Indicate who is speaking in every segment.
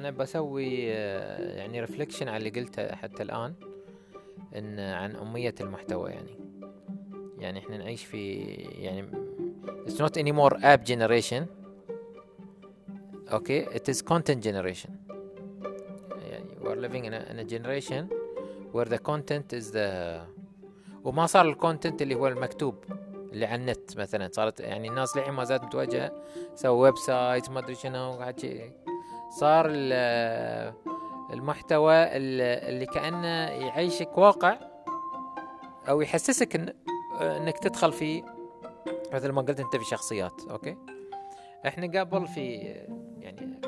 Speaker 1: أنا بسوي آه، يعني reflection على اللي قلته حتى الآن إن عن أهمية المحتوى يعني. يعني إحنا نعيش في يعني it's not anymore app generation. Okay it is content generation. يعني we're living in a, in a generation where the content is the وما صار ال content اللي هو المكتوب اللي على النت مثلا. صارت يعني الناس للحين ما زالت متوجهة سووا website ما أدري شنو صار ال- المحتوى ال- اللي كأنه يعيشك واقع أو يحسسك إن إنك تدخل في مثل ما قلت أنت في شخصيات okay؟ إحنا قبل في يعني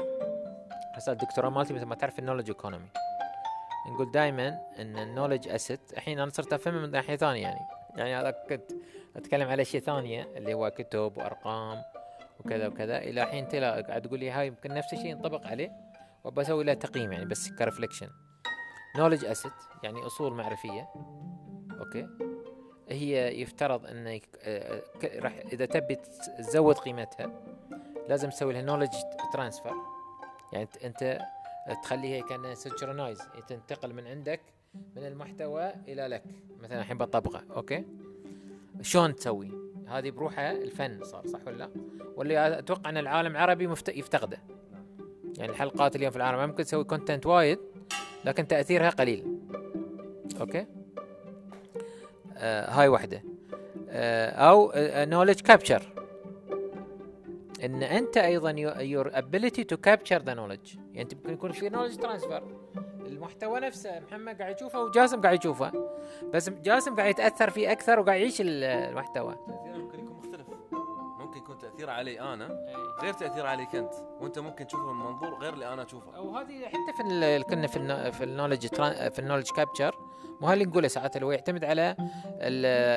Speaker 1: هسه الدكتوراه مالتي مثل ما تعرف ال knowledge economy نقول دائما إن ال knowledge asset الحين أنا صرت أفهمه من ناحية ثانية يعني. يعني هذا كنت أتكلم على شيء ثانية اللي هو كتب وأرقام وكذا وكذا إلى حين انت قاعد تقول لي هاي يمكن نفس الشيء ينطبق عليه وبسوي له تقييم يعني بس ك reflection knowledge asset يعني أصول معرفية. okay؟ هي يفترض إن راح إذا تبي تزود قيمتها لازم تسوي لها knowledge transfer يعني أنت تخليها كأنها synchronize تنتقل من عندك من المحتوى إلى لك. مثلا الحين بطبقه okay؟ شلون تسوي؟ هذه بروحها الفن صار صح ولا لا؟ واللي أتوقع إن العالم العربي مفت... يفتقده. يعني الحلقات اليوم في العالم ممكن تسوي content وايد لكن تأثيرها قليل. okay؟ آه هاي واحدة آه أو knowledge capture إن أنت أيضا your ability to capture the knowledge. يعني ممكن يكون في knowledge transfer. المحتوى نفسه محمد قاعد يشوفه وجاسم قاعد يشوفه. بس جاسم قاعد يتأثر فيه أكثر وقاعد يعيش ال- المحتوى.
Speaker 2: تأثيره علي أنا؟ غير تأثيره عليك أنت. وأنت ممكن تشوفه من منظور غير اللي أنا أشوفه.
Speaker 1: أو هذه حتى في كنا في في ال knowledge في ال knowledge capture مو هاللي نقوله ساعات اللي هو يعتمد على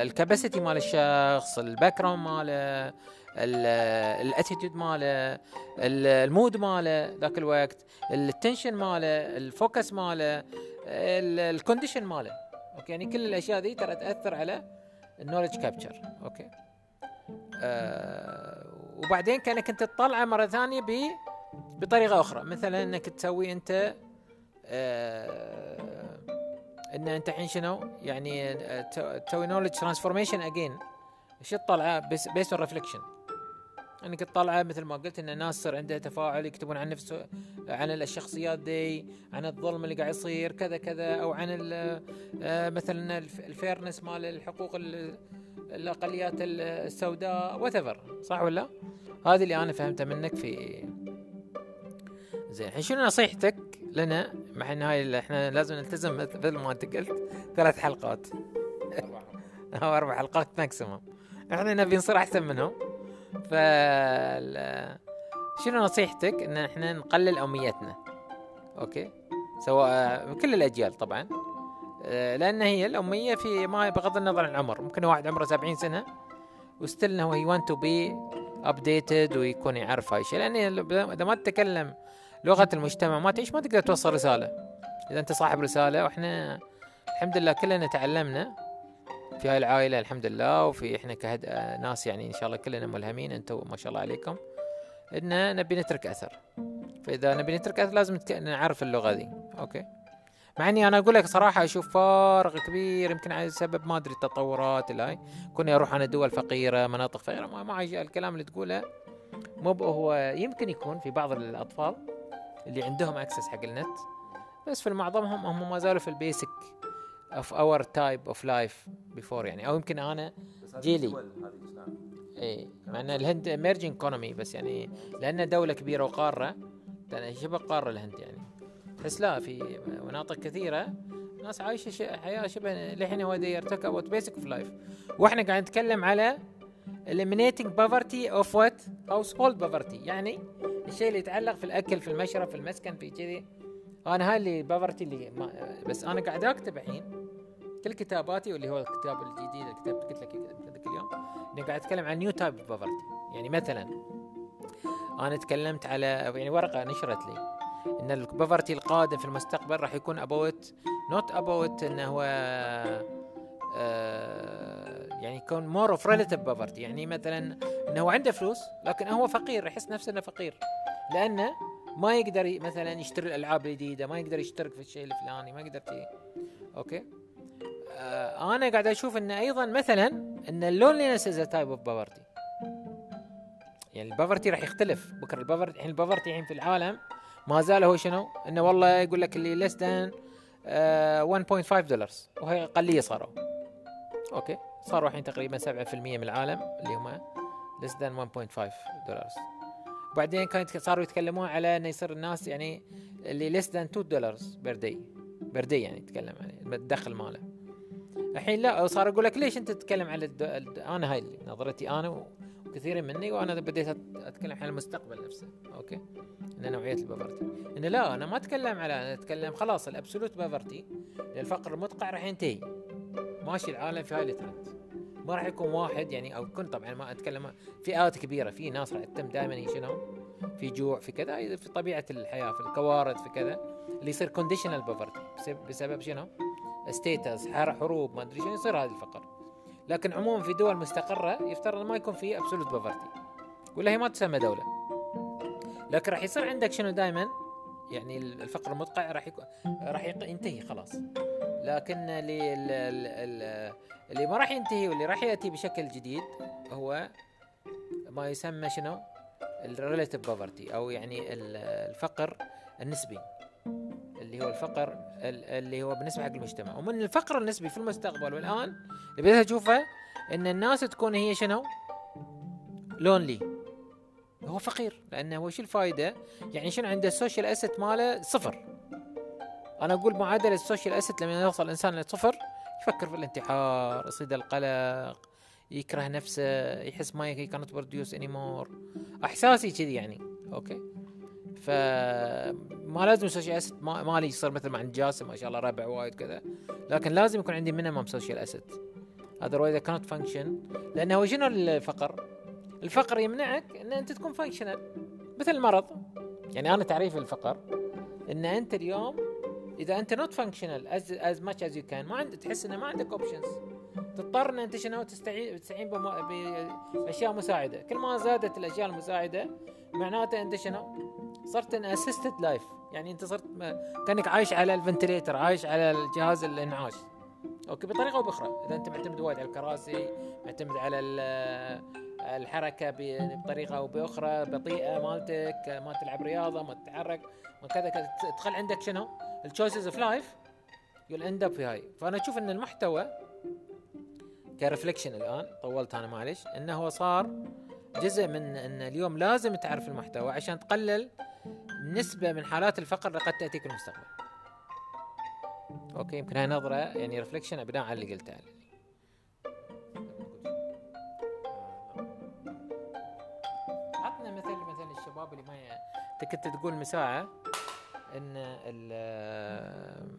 Speaker 1: ال capacity مال الشخص ال background ماله ال attitude ماله ال- ال mood ماله ذاك الوقت ال attention ماله ال focus ماله ال condition ماله. Okay؟ يعني كل الأشياء ذي ترى تأثر على ال knowledge capture okay؟ آه وبعدين كانك أنت تطلعه مرة ثانية بطريقة أخرى. مثلا إنك تسوي أنت آه إن أنت الحين شنو؟ يعني آه، تسوي knowledge transformation again إيش تطلعه بيس reflection إنك تطلعه مثل ما قلت إن الناس صار عندها تفاعل يكتبون عن نفسه عن الشخصيات دي عن الظلم اللي قاعد يصير كذا كذا أو عن آه، مثلا الف- ال fairness مال الحقوق ال- الأقليات السوداء what صح ولا؟ هذه اللي أنا فهمتها منك في زين الحين شنو نصيحتك لنا؟ مع إن هاي إحنا لازم نلتزم مثل ما أنت قلت ثلاث حلقات. أو أربع حلقات maximum إحنا نبي نصير أحسن منهم. ف شنو نصيحتك إن إحنا نقلل اميتنا okay؟ سواء كل الأجيال طبعا. لأن هي الأمية في ما بغض النظر عن العمر. ممكن واحد عمره 70 سنة و still هو he want to be updated ويكون يعرف هاي الشيء. لأن إذا ما تتكلم لغة المجتمع ما تعيش ما تقدر توصل رسالة. إذا أنت صاحب رسالة وإحنا الحمد لله كلنا تعلمنا في هاي العائلة الحمد لله. وفي إحنا كهد آه، ناس يعني إن شاء الله كلنا ملهمين أنتم ما شاء الله عليكم. إن نبي نترك أثر. فإذا نبي نترك أثر لازم نعرف اللغة دي. Okay؟ مع إني أنا أقول لك صراحة أشوف فارق كبير يمكن على سبب ما أدري التطورات اللي هاي. كوني أروح أنا دول فقيرة مناطق فقيرة ما, ما الكلام اللي تقوله. مو هو يمكن يكون في بعض الأطفال اللي عندهم access حق النت بس في معظمهم هم ما زالوا في ال basic of our type of life before يعني. أو يمكن أنا جيلي. اي مع إن الهند emerging economy بس يعني لانها دولة كبيرة وقارة شبه قارة الهند يعني. تحس لا في مناطق كثيرة ناس عايشة حياة شبه لحين هو يرتكب what basic of life وإحنا قاعد نتكلم على eliminating poverty of what? Household poverty. يعني الشيء اللي يتعلق في الأكل في المشرب في المسكن في كذي. أنا هاي اللي poverty اللي ما بس أنا قاعد أكتب الحين كل كتاباتي واللي هو الكتاب الجديد الكتاب قلت لك ذاك اليوم إني قاعد أتكلم عن new type poverty. يعني مثلا أنا تكلمت على يعني ورقة نشرت لي. إن ال poverty القادم في المستقبل راح يكون about not about انه هو آه، يعني يكون more of relative poverty يعني مثلا انه هو عنده فلوس لكن هو فقير يحس نفسه إنه فقير. لأنه ما يقدر مثلا يشتري الألعاب الجديدة ما يقدر يشترك في الشيء الفلاني ما يقدر شيء. Okay؟ آه أنا قاعد أشوف إن أيضا مثلا إن ال loneliness is type of poverty يعني ال poverty راح يختلف. بكرة ال poverty الحين ال poverty الحين في العالم ما زال هو شنو؟ إنه والله يقول لك اللي less than 1.5 دولار وهي أقلية صاروا. Okay. صاروا الحين تقريبا 7% من العالم اللي هم less than 1.5 دولار وبعدين كانوا صاروا يتكلمون على إنه يصير الناس يعني اللي less than 2 دولار per day per day يعني يتكلم عن الدخل ماله. الحين لا صار أقول لك ليش أنت تتكلم على الد... أنا هاي نظرتي أنا وكثير مني وأنا بديت أتكلم عن المستقبل نفسه. Okay؟ ان نوعية ال poverty. إن لا أنا ما أتكلم على أنا أتكلم خلاص ال absolute poverty الفقر المدقع راح ينتهي. ماشي العالم في هاي الترند ما راح يكون واحد يعني أو كنت طبعا ما أتكلم فئات كبيرة في ناس راح تتم دائما شنو في جوع في كذا في طبيعة الحياة في الكوارث في كذا اللي يصير conditional poverty. بسبب شنو؟ states حروب ما أدري شنو يصير هذا الفقر. لكن عموما في دول مستقرة يفترض ما يكون في absolute poverty ولا هي ما تسمى دولة. لكن راح يصير عندك شنو دائما يعني الفقر المدقع راح يكون راح ينتهي خلاص. لكن اللي ال- ال- ال- اللي ما راح ينتهي واللي راح يأتي بشكل جديد هو ما يسمى شنو؟ ال relative poverty أو يعني ال- الفقر النسبي. اللي هو الفقر ال- اللي هو بالنسبة حق المجتمع. ومن الفقر النسبي في المستقبل والآن اللي بديت أشوفه إن الناس تكون هي شنو؟ Lonely هو فقير. لأنه هو شو الفائده يعني شنو عنده ال social asset ماله؟ صفر. أنا أقول معادلة ال social asset لما يوصل الانسان لصفر يفكر في الانتحار يصيده القلق يكره نفسه يحس ما كانت بروديوس اني مور أحساسي كذي يعني. Okay؟ فما لازم ال social asset ما مالي يصير مثل ما عند جاسم ما شاء الله ربع وايد كذا. لكن لازم يكون عندي minimum social asset otherwise I cannot function. لأنه شنو الفقر؟ الفقر يمنعك إن أنت تكون functional مثل المرض يعني أنا تعريف الفقر. إن أنت اليوم إذا أنت not functional as as much as you can ما عندك تحس إنه ما عندك options تضطر إن أنت شنو؟ تستعين تستعين بأشياء مساعدة. كل ما زادت الأشياء المساعدة معناته أنت شنو؟ صرت in assisted life يعني أنت صرت كأنك عايش على ال ventilator عايش على الجهاز الإنعاش. okay بطريقة أو بأخرى. إذا أنت معتمد وايد على الكراسي معتمد على ال- الحركة بطريقة أو بأخرى بطيئة مالتك ما تلعب رياضة ما تتحرك ما كذا كذا تدخل عندك شنو؟ ال choices of life you'll end up في هاي فأنا أشوف إن المحتوى ك reflection الآن طولت أنا معلش إنه هو صار جزء من إن اليوم لازم تعرف المحتوى عشان تقلل نسبة من حالات الفقر اللي قد تأتيك في المستقبل. okay يمكن هاي نظرة يعني reflection بناء على اللي قلته عطنا مثل مثل الشباب اللي ما. انت كنت تقول من ساعة ان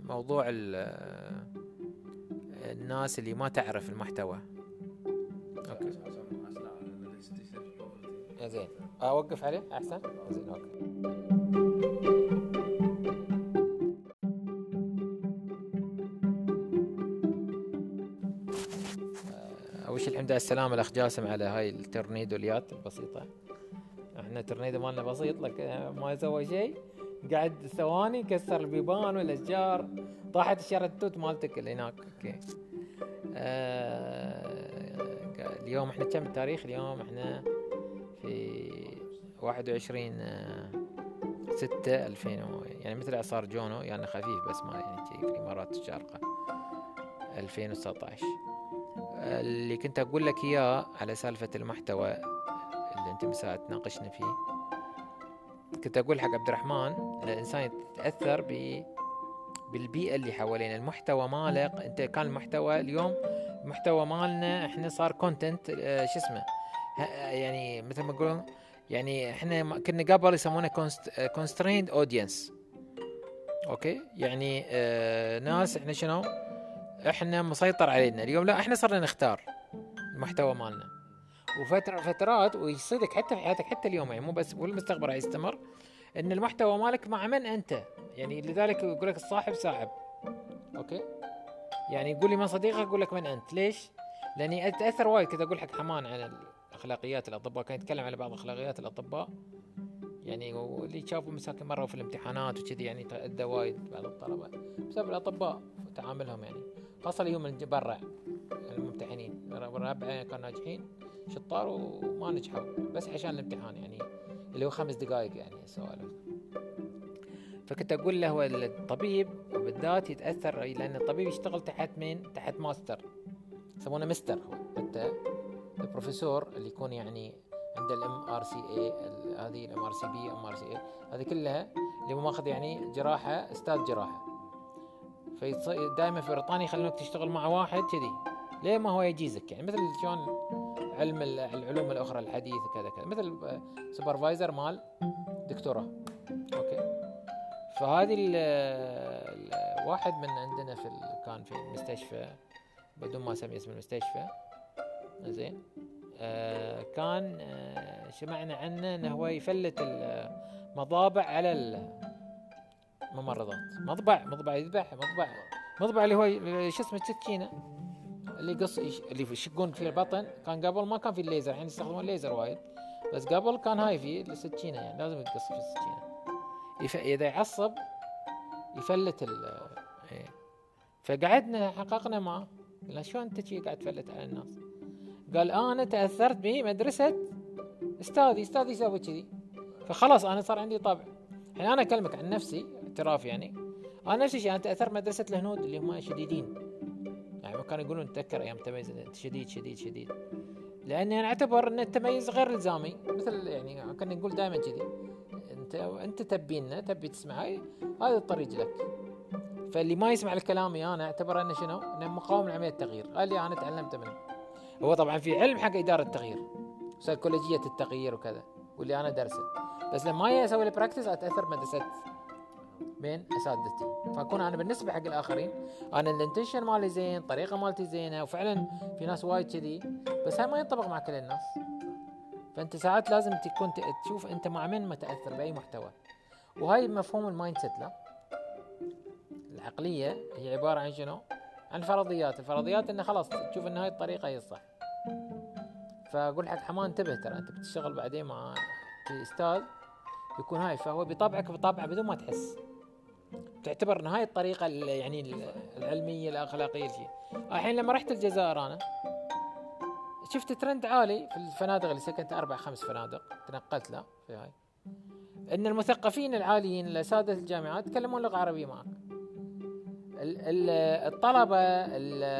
Speaker 1: موضوع ال- الناس اللي ما تعرف المحتوى okay زين. اوقف عليه؟ احسن؟ زين okay آه، اول شيء الحمد لله على السلامة الاخ جاسم على هاي التورنيدوليات البسيطة. إحنا التورنيدو مالنا بسيط لك آه، ما سوى شيء. قعد ثواني كسر البيبان والأشجار. طاحت الشرتوت مالتك اللي هناك. أوكي. آه اليوم إحنا كم التاريخ؟ اليوم إحنا في 21 آه، ستة 2000 و- يعني مثل اعصار جونو يعني خفيف بس ما يعني في الإمارات الشارقة. 2019 آه، اللي كنت أقول لك إياه على سالفة المحتوى اللي أنت مساء تناقشنا فيه كنت أقول حق عبد الرحمن ان الإنسان يتأثر ب بالبيئة اللي حوالينا. المحتوى مالك أنت كان المحتوى اليوم المحتوى مالنا إحنا صار content شو اسمه؟ يعني مثل ما يقولون يعني إحنا كنا قبل يسمونه constrained audience okay؟ يعني آه ناس إحنا شنو؟ إحنا مسيطر علينا. اليوم لا إحنا صرنا نختار المحتوى مالنا. وفترة فترات ويصيدك حتى في حياتك حتى اليوم يعني مو بس والمستقبل يستمر إن المحتوى مالك مع من أنت؟ يعني لذلك يقول لك الصاحب ساحب okay؟ يعني يقول لي من صديقك أقول لك من أنت. ليش؟ لأني اتاثر وايد كنت أقول حق حمان عن أخلاقيات الأطباء كان يتكلم على بعض أخلاقيات الأطباء. يعني واللي شافوا مساكين مروا في الامتحانات وكذي يعني تأذى وايد بعض الطلبة. بسبب الأطباء وتعاملهم يعني. خاصة اليوم من برا الممتحنين. الرابعة كانوا ناجحين شطار وما نجحوا. بس عشان الامتحان يعني اللي هو خمس دقائق يعني سوالف فكنت أقول له هو الطبيب بالذات يتأثر لأن الطبيب يشتغل تحت مين؟ تحت ماستر. يسمونه مستر هو. حتى البروفيسور اللي يكون يعني عنده ال MRCA هذه الام ار سي بي ام ار سي اي هذه كلها اللي ماخذ يعني جراحة أستاذ جراحة. فدائما في بريطانيا يخلونك تشتغل مع واحد كذي. ليه ما هو يجيزك؟ يعني مثل شلون علم العلوم الأخرى الحديثه كذا كذا. مثل supervisor مال دكتوراه. okay. فهذه واحد من عندنا في كان في المستشفى بدون ما أسمي اسم المستشفى. زين. آه كان آه سمعنا عنه إنه هو يفلت المضابع على الممرضات مضبع مضبع يذبح مضبع مضبع اللي هو شو اسمه السكينه اللي قص اللي يشقون في البطن. كان قبل ما كان في الليزر الحين يستخدمون الليزر وايد. بس قبل كان هاي في السكينه يعني لازم يتقص في السكينه يف... إذا يعصب يفلت ال إيه. فقعدنا حققنا معه قلنا شو انت قاعد تفلت على الناس؟ قال أنا تأثرت بمدرسه أستاذي أستاذي يسوي كذي. فخلاص أنا صار عندي طبع يعني أنا أكلمك عن نفسي اعتراف يعني. أنا نفس الشيء أنا تاثرت مدرسة الهنود اللي هم شديدين. يعني كانوا يقولون تذكر أيام تميز انت شديد شديد شديد. لأني أنا أعتبر أن التميز غير الزامي مثل يعني كنا نقول دائما كذي. أنت أنت تبينا تبي تسمع. هاي هذا الطريق لك. فاللي ما يسمع لكلامي أنا. أعتبر انه شنو؟ انه مقاوم لعملية التغيير، قال لي أنا تعلمت منه. هو طبعا في علم حق إدارة التغيير سيكولوجيه التغيير وكذا واللي أنا درسه بس لما أسوي ال practice أتأثر بمدرسة من أساتذتي. فأكون أنا بالنسبة حق الآخرين أنا ال intention مالي زين الطريقة مالتي زينة وفعلا في ناس وايد كذي. بس هاي ما ينطبق مع كل الناس. فأنت ساعات لازم تكون تشوف أنت مع من متأثر بأي محتوى. وهاي مفهوم ال mindset لا. العقلية هي عبارة عن شنو؟ عن فرضيات. الفرضيات إنه خلاص تشوف إن هاي الطريقة هي الصح. فأقول حق حمان انتبه ترى أنت بتشتغل بعدين مع أستاذ يكون هاي فهو بيطبعك بطبعه بدون ما تحس. تعتبر إن هاي الطريقة يعني العلمية الأخلاقية الحين لما رحت الجزائر أنا شفت ترند عالي في الفنادق اللي سكنت أربع خمس فنادق تنقلت له في هاي. إن المثقفين العاليين الاساتذه الجامعات يتكلمون لغة عربية معك. الطلبة اللي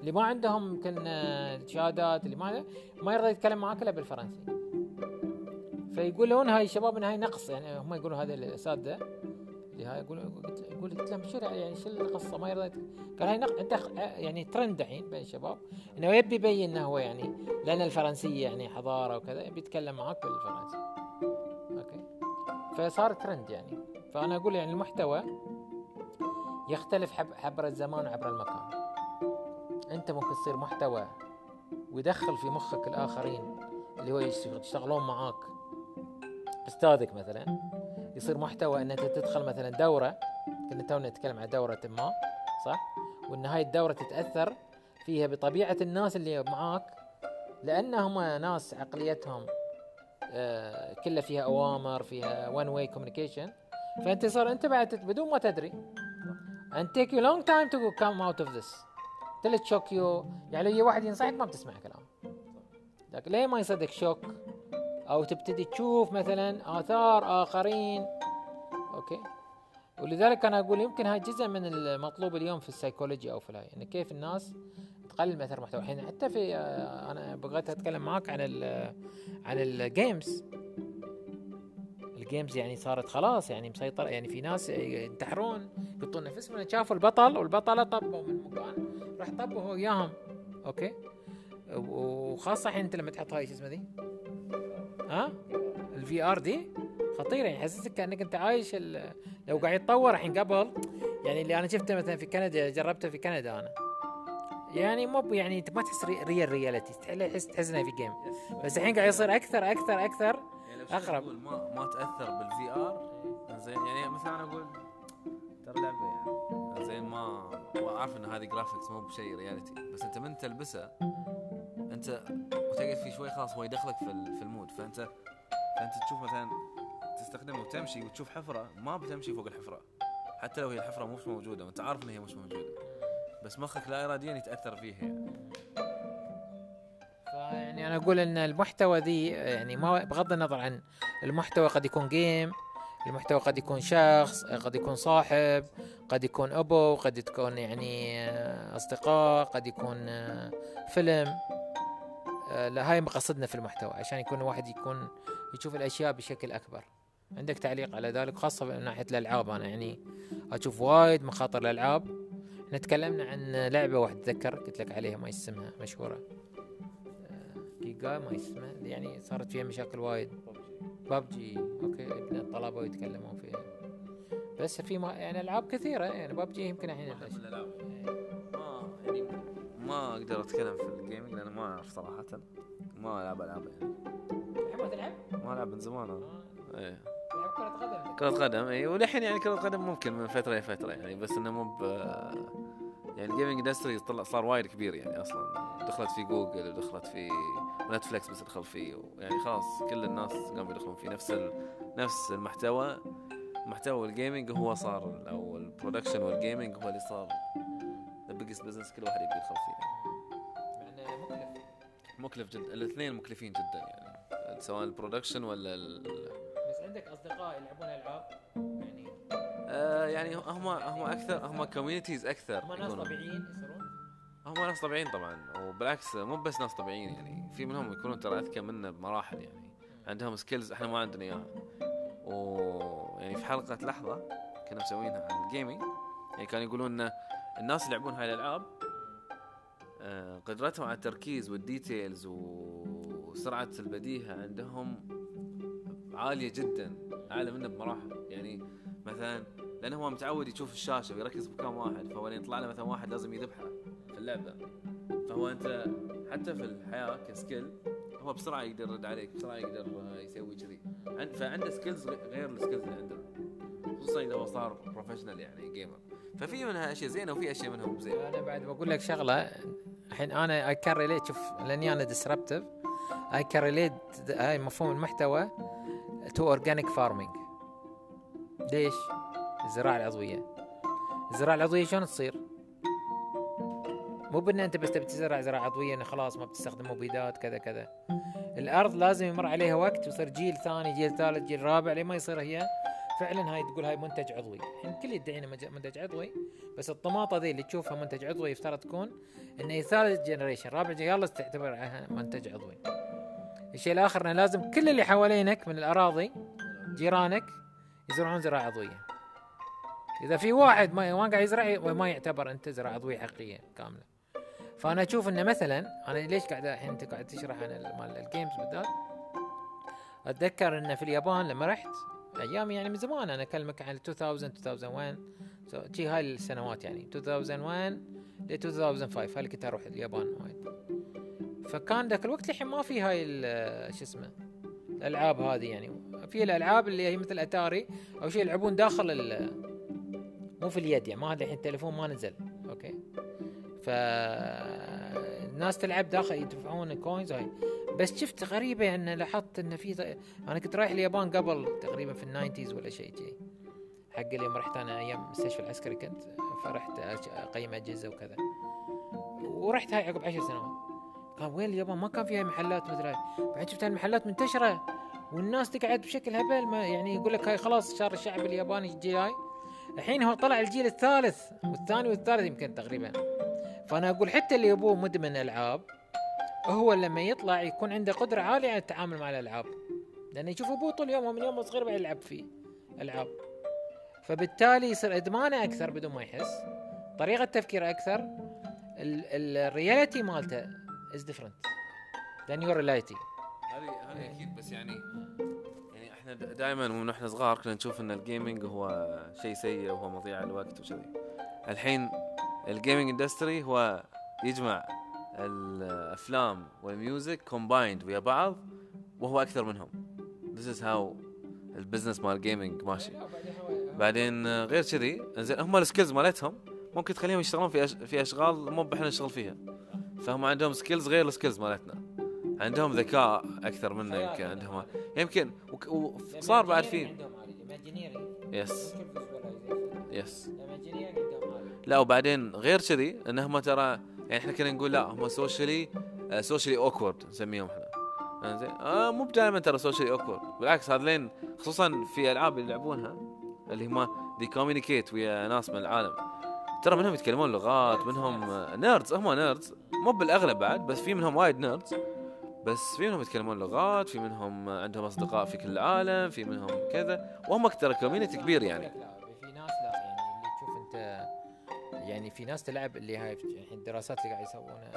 Speaker 1: اللي ما عندهم يمكن شهادات اللي ما ما يرضى يتكلم معك إلا بالفرنسي. فيقولون هاي الشباب إن هاي نقص يعني هم يقولون هذا الاساتذه اللي هاي يقول يقول قلت لهم شو يعني شو القصة ما يرضى قال هاي نقص أنت يعني ترند الحين بين الشباب إنه يبي يبين إنه هو يعني لأن الفرنسية يعني حضارة وكذا يبي يتكلم معك بالفرنسي. okay؟ فصار ترند يعني. فأنا أقول يعني المحتوى يختلف عبر الزمان وعبر المكان أنت ممكن تصير محتوى ويدخل في مخك الآخرين اللي هو يشتغلون معاك. أستاذك مثلا يصير محتوى إن أنت تدخل مثلا دورة كنا تونا نتكلم عن دورة ما صح؟ وإن هاي الدورة تتأثر فيها بطبيعة الناس اللي معاك لأنهم ناس عقليتهم آه كلها فيها أوامر فيها one way communication فأنت صار أنت بعد بدون ما تدري. And take you long time to come out of this. it shock you. يعني لو واحد ينصحك ما بتسمع كلام. لكن ليه ما يصدق shock أو تبتدي تشوف مثلا آثار آخرين. okay. ولذلك أنا أقول يمكن هاي جزء من المطلوب اليوم في السيكولوجي أو في الهاي. يعني كيف الناس تقلل مثلا محتوى. الحين حتى في آه، أنا بغيت أتكلم معاك عن ال عن ال games ال games يعني صارت خلاص يعني مسيطرة يعني في ناس ينتحرون يحطون نفسهم شافوا البطل والبطلة طبوا من مكان راح طبوا هو وياهم. okay؟ وخاصة الحين أنت لما تحط هاي شو اسمه ذي ها؟ ال VR دي؟ خطيرة يعني يحسسك كأنك أنت عايش لو قاعد يتطور الحين قبل يعني اللي أنا شفته مثلا في كندا جربته في كندا أنا. يعني مو يعني أنت ما تحس real reality تحس تحس إنها في game بس الحين قاعد يصير أكثر أكثر أكثر
Speaker 2: يعني أقرب. ما ما تأثر بال VR زين يعني مثلا أنا أقول ترى لعبة يعني. زين ما عارف إن هذه graphics مو بشيء reality بس أنت من تلبسه أنت وتقعد فيه شوي خلاص هو يدخلك في في ال mood. فأنت فأنت تشوف مثلا تستخدمه وتمشي وتشوف حفرة ما بتمشي فوق الحفرة. حتى لو هي الحفرة مش موجودة وأنت عارف إن هي مش موجودة. بس مخك لا اراديا يتأثر فيها يعني.
Speaker 1: يعني أنا أقول إن المحتوى ذي يعني ما بغض النظر عن المحتوى قد يكون جيم المحتوى قد يكون شخص قد يكون صاحب قد يكون أبو قد تكون يعني أصدقاء قد يكون فيلم لا هاي مقصدنا في المحتوى عشان يكون الواحد يكون يشوف الأشياء بشكل أكبر. عندك تعليق على ذلك خاصة من ناحية الألعاب. أنا يعني أشوف وايد مخاطر الألعاب. إحنا تكلمنا عن لعبة واحد أتذكر قلت لك عليها ما اسمها مشهورة. جيجا ما اسمها يعني صارت فيها مشاكل وايد. بابجي أوكي ابن الطلبة يتكلمون فيها. بس في ما يعني ألعاب كثيرة يعني بابجي يمكن الحين
Speaker 2: ما يعني ما أقدر أتكلم في الجيمنج لأن ما أعرف صراحة. ما ألعب ألعاب يعني.
Speaker 1: ما تلعب؟
Speaker 2: ما ألعب من زمان. أنا إيه.
Speaker 1: تلعب كرة قدم؟
Speaker 2: كرة قدم اي وللحين يعني كرة قدم ممكن من فترة لفترة يعني بس إنه مو ب يعني ال gaming industry طلع صار وايد كبير يعني أصلا. دخلت في جوجل ودخلت في نتفلكس بس دخل فيه. يعني خلاص كل الناس قاموا يدخلون فيه. نفس ال... نفس المحتوى. محتوى ال gaming هو صار أو ال production وال gaming هو اللي صار the biggest business كل واحد يبي يدخل فيه.
Speaker 1: يعني مكلف.
Speaker 2: مكلف جدا. الاثنين مكلفين جدا يعني. سواء ال production ولا ال...
Speaker 1: بس عندك أصدقاء يلعبون ألعاب؟
Speaker 2: آه يعني هم هم أكثر هم communities أكثر
Speaker 1: هم ناس. طبيعيين يصيرون؟
Speaker 2: هم ناس طبيعيين طبعا وبالعكس مو بس ناس طبيعيين يعني في منهم يكونون ترى أذكى منا بمراحل يعني. عندهم skills إحنا ما عندنا إياها. ويعني في حلقة لحظة كنا مسوينها عن ال gaming يعني كانوا يقولون إن الناس اللي يلعبون هاي الألعاب آه، قدرتهم على التركيز وال details وسرعة البديهة عندهم عالية جدا أعلى منا بمراحل. يعني مثلا لأنه هو متعود يشوف الشاشة ويركز بمكان واحد فهو لين يطلع له مثلا واحد لازم يذبحه في اللعبة. فهو أنت حتى في الحياة ك skill هو بسرعة يقدر يرد عليك بسرعة يقدر يسوي كذي. عند- فعنده skills غير ال skills اللي عندنا خصوصا إذا هو صار professional يعني gamer ففي منها أشياء زينة وفي أشياء منها مو زينة.
Speaker 1: أنا بعد بقول لك شغلة الحين أنا I can relate شوف لأني أنا disruptive I can relate هاي مفهوم المحتوى to organic farming ليش؟ الزراعة العضوية. الزراعة العضوية شلون تصير؟ مو بأن أنت بس تبي تزرع زراعة عضوية إنه خلاص ما بتستخدم مبيدات كذا كذا. الأرض لازم يمر عليها وقت ويصير جيل ثاني جيل ثالث جيل رابع لما يصير هي فعلا هاي تقول هاي منتج عضوي. الحين الكل يدعي مج- منتج عضوي بس الطماطة ذي اللي تشوفها منتج عضوي يفترض تكون انه ثالث generation رابع يلا تعتبر منتج عضوي. الشيء الآخر إنه لازم كل اللي حوالينك من الأراضي جيرانك يزرعون زراعة عضوية. إذا في واحد ما ما قاعد يزرع ما يعتبر أنت زراعه عضويه حقيقية كاملة. فأنا أشوف إنه مثلا أنا ليش قاعد الحين أنت قاعد تشرح عن ال- مال ال games بالذات؟ أتذكر انه في اليابان لما رحت أيام يعني من زمان أنا أكلمك عن 2000 2001 so, شي هاي السنوات يعني 2001 ل 2005 هاي كنت أروح اليابان وايد. فكان ذاك الوقت الحين ما في هاي شو اسمه الألعاب هذه يعني. في الألعاب اللي هي مثل أتاري أو شيء يلعبون داخل مو في اليد يعني ما هذا الحين التليفون ما نزل okay؟ ف الناس تلعب داخل يدفعون coins هاي بس شفت غريبة يعني لاحظت إن في أنا كنت رايح اليابان قبل تقريبا في ال nineties ولا شيء جي حق اليوم رحت أنا أيام المستشفى العسكري كنت فرحت أقيم أجهزة وكذا. ورحت هاي عقب عشر سنوات. كان وين اليابان؟ ما كان فيها محلات مثل هاي. بعد شفت المحلات منتشرة والناس تقعد بشكل هبل ما يعني يقول لك هاي خلاص صار الشعب الياباني هاي. الحين هو طلع الجيل الثالث والثاني والثالث يمكن تقريبا. فأنا أقول حتى اللي ابوه مدمن العاب هو لما يطلع يكون عنده قدرة عالية على التعامل مع الألعاب. لأنه يشوف أبوه طول اليوم هو من يوم صغير بعد يلعب فيه ألعاب. فبالتالي يصير إدمانه أكثر بدون ما يحس طريقة تفكيره أكثر ال reality مالته is different than your reality
Speaker 2: هذه هذه أكيد بس يعني إحنا دائما من إحنا صغار كنا نشوف إن ال gaming هو شيء سيء وهو مضيعه للوقت وكذي الحين ال gaming industry هو يجمع الأفلام وال music combined ويا بعض وهو أكثر منهم. This is how ال business مال ال gaming ماشي. بعدين غير كذي زين هم ال skills مالتهم ممكن تخليهم يشتغلون في أش... في أشغال مو إحنا نشتغل فيها. فهم عندهم skills غير ال skills مالتنا. عندهم ذكاء أكثر منا يمكن عندهم. يمكن وصار بعد في yes yes لا وبعدين غير كذي إنهم ترى يعني إحنا كنا نقول لا هم socially socially awkward نسميهم إحنا. زين آه مو دائما ترى socially awkward بالعكس هذا لين خصوصا في ألعاب اللي يلعبونها اللي هم they communicate ويا ناس من العالم. ترى منهم يتكلمون لغات منهم nerds هم nerds مو بالأغلب بعد بس في منهم وايد nerds بس في منهم يتكلمون لغات في منهم عندهم أصدقاء في كل العالم في منهم كذا. وهم ترى community كبير يعني.
Speaker 1: لا في ناس لا يعني اللي تشوف أنت يعني في ناس تلعب اللي هاي الحين الدراسات اللي قاعد يسوونها.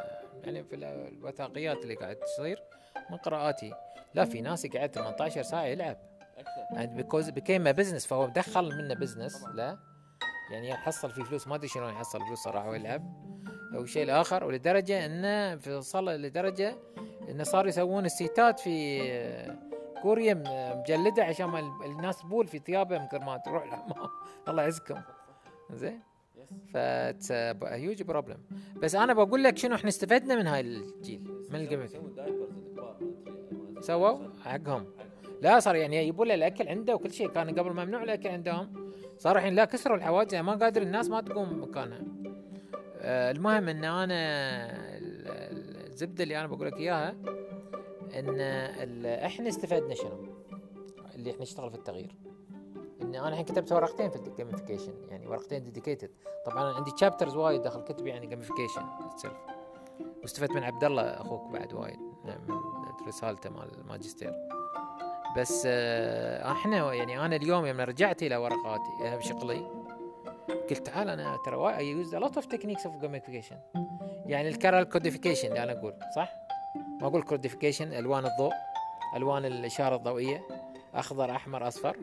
Speaker 1: يعني في الوثائقيات اللي قاعد تصير من قراءاتي. لا في ناس يقعد 18 ساعة يلعب. and because became a business فهو دخل منه business لا. يعني يحصل فيه فلوس ما أدري شلون يحصل فلوس صراحة ويلعب أو الشيء الآخر. ولدرجة انه في وصل لدرجة انه صاروا يسوون السيتات في كوريا مجلدة عشان الناس تبول في ثيابها من ما تروح الحمام الله يعزكم. زين؟ ف huge problem بس أنا بقول لك شنو إحنا استفدنا من هاي الجيل من ال gaming سووا حقهم. لا صار يعني يجيبون له الأكل عنده وكل شيء. كان قبل ممنوع الأكل عندهم. صار الحين لا كسروا الحواجز يعني ما قادر الناس ما تقوم مكانها آه المهم إن أنا ال- ال- الزبدة اللي أنا بقول لك إياها إن إحنا استفدنا شنو؟ اللي إحنا نشتغل في التغيير. إن أنا الحين كتبت ورقتين في ال gamification يعني ورقتين dedicated طبعا عندي chapters وايد داخل كتبي يعني gamification واستفدت من عبد الله أخوك بعد وايد من رسالته مال الماجستير بس آه، إحنا يعني أنا اليوم يوم رجعت إلى ورقاتي آه، بشغلي قلت تعال أنا ترى I use lot of techniques of gamification يعني ال color codification اللي أنا أقول صح؟ ما أقول codification ألوان الضوء ألوان الاشاره الضوئية أخضر أحمر أصفر.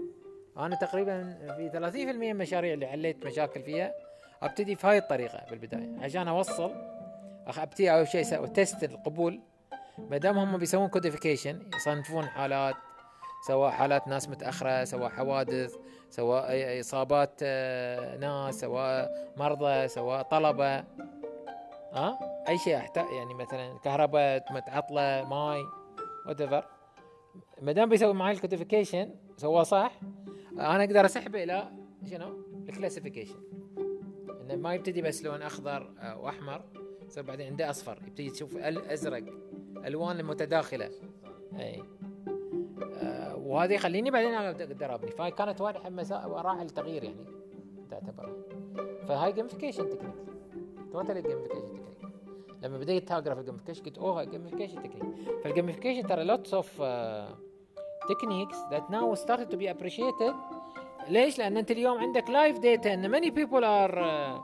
Speaker 1: أنا تقريبا في 30% من المشاريع اللي حليت مشاكل فيها أبتدي في هاي الطريقة بالبداية. عشان أوصل أبتدي أول شيء test القبول. ما دام هم بيسوون codification يصنفون حالات سواء حالات ناس متأخرة سواء حوادث سواء إصابات آه، ناس سواء مرضى سواء طلبة. ها أي شيء احتاج يعني مثلا كهرباء متعطلة ماي what ما دام بيسوي معي ال codification سواه صح؟ أنا أقدر أسحبه إلى شنو؟ ال classification انه ما يبتدي بس لون أخضر واحمر يصير بعدين عنده أصفر. يبتدي تشوف الأزرق الوان متداخله أي. وهذا يخليني بعدين أقدر ابني فهاي كانت مسا- مراحل تغيير يعني تعتبرها فهاي gamification technique totally gamification technique لما بديت اقرا في ال gamification قلت أوه gamification technique فال gamification ترى lots of techniques that now started to be appreciated. ليش؟ لأن أنت اليوم عندك live data إن people are uh,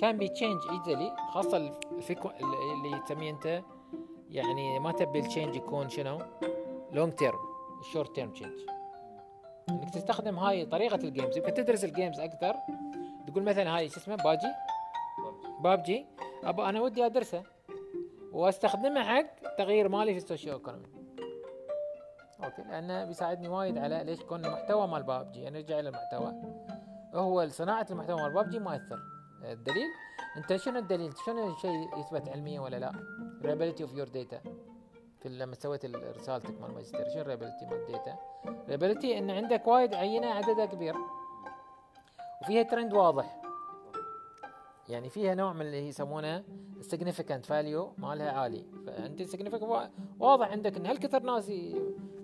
Speaker 1: can be changed easily. خاصة الفيكو اللي تسميه أنت يعني ما تبي ال change يكون شنو؟ long term short term change إنك تستخدم هاي طريقة ال games يمكن تدرس ال games أكثر. تقول مثلا هاي شو اسمه؟ باجي بابجي. ابا أنا ودي أدرسه وأستخدمه حق تغيير مالي في ال socio economy okay لأنه بيساعدني وايد على ليش كون المحتوى مال بابجي. يعني نرجع إلى المحتوى. هو صناعة المحتوى مال بابجي ما ياثر الدليل؟ أنت شنو الدليل؟ شنو الشيء يثبت علميا ولا لا؟ reliability of your data في لما سويت ال- رسالتك مال الماجستير شنو مال ال data reliability إن عندك وايد عينة عددها كبير وفيها ترند واضح. يعني فيها نوع من اللي يسمونه significant value مالها عالي. فأنت significant وا- واضح عندك إن هالكثر ناس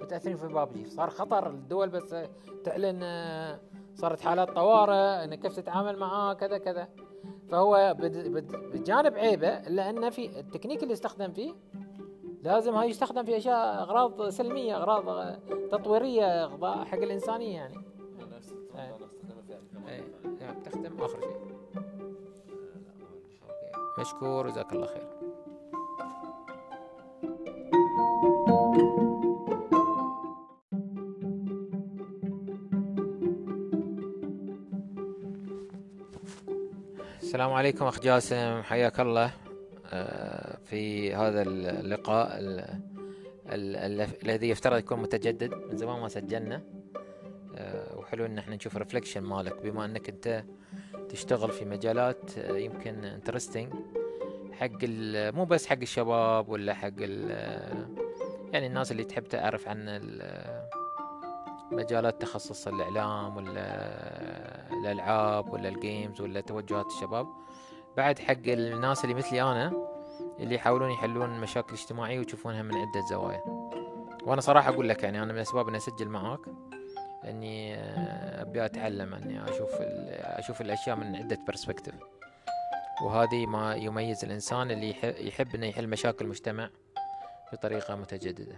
Speaker 1: متأثرين في بابجي. صار خطر الدول بس تعلن آه، صارت حالات طوارئ ان كيف تتعامل معاه كذا كذا. فهو بجانب عيبه إلا انه في التكنيك اللي يستخدم فيه لازم هاي يستخدم في أشياء أغراض سلمية أغراض تطويرية حق الإنسانية يعني. إيه، نعم تختم آخر شيء. مشكور جزاك الله خير. السلام عليكم أخ جاسم حياك الله. في هذا اللقاء ال- ال- ال- الذي يفترض يكون متجدد. من زمان ما سجلنا. آه، وحلو إن إحنا نشوف reflection مالك. بما إنك أنت تشتغل في مجالات آه، يمكن interesting حق مو بس حق الشباب ولا حق يعني الناس اللي تحب تعرف عن ال- مجالات تخصص الإعلام ولا الألعاب ولا ال games ولا توجهات الشباب. بعد حق الناس اللي مثلي أنا اللي يحاولون يحلون مشاكل اجتماعية ويشوفونها من عدة زوايا. وأنا صراحة أقول لك يعني أنا من الأسباب إني أسجل معاك إني آه، أبي أتعلم إني أشوف ال- أشوف الأشياء من عدة برسبكتيف وهذه ما يميز الإنسان اللي يح- يحب إنه يحل مشاكل المجتمع بطريقة متجددة.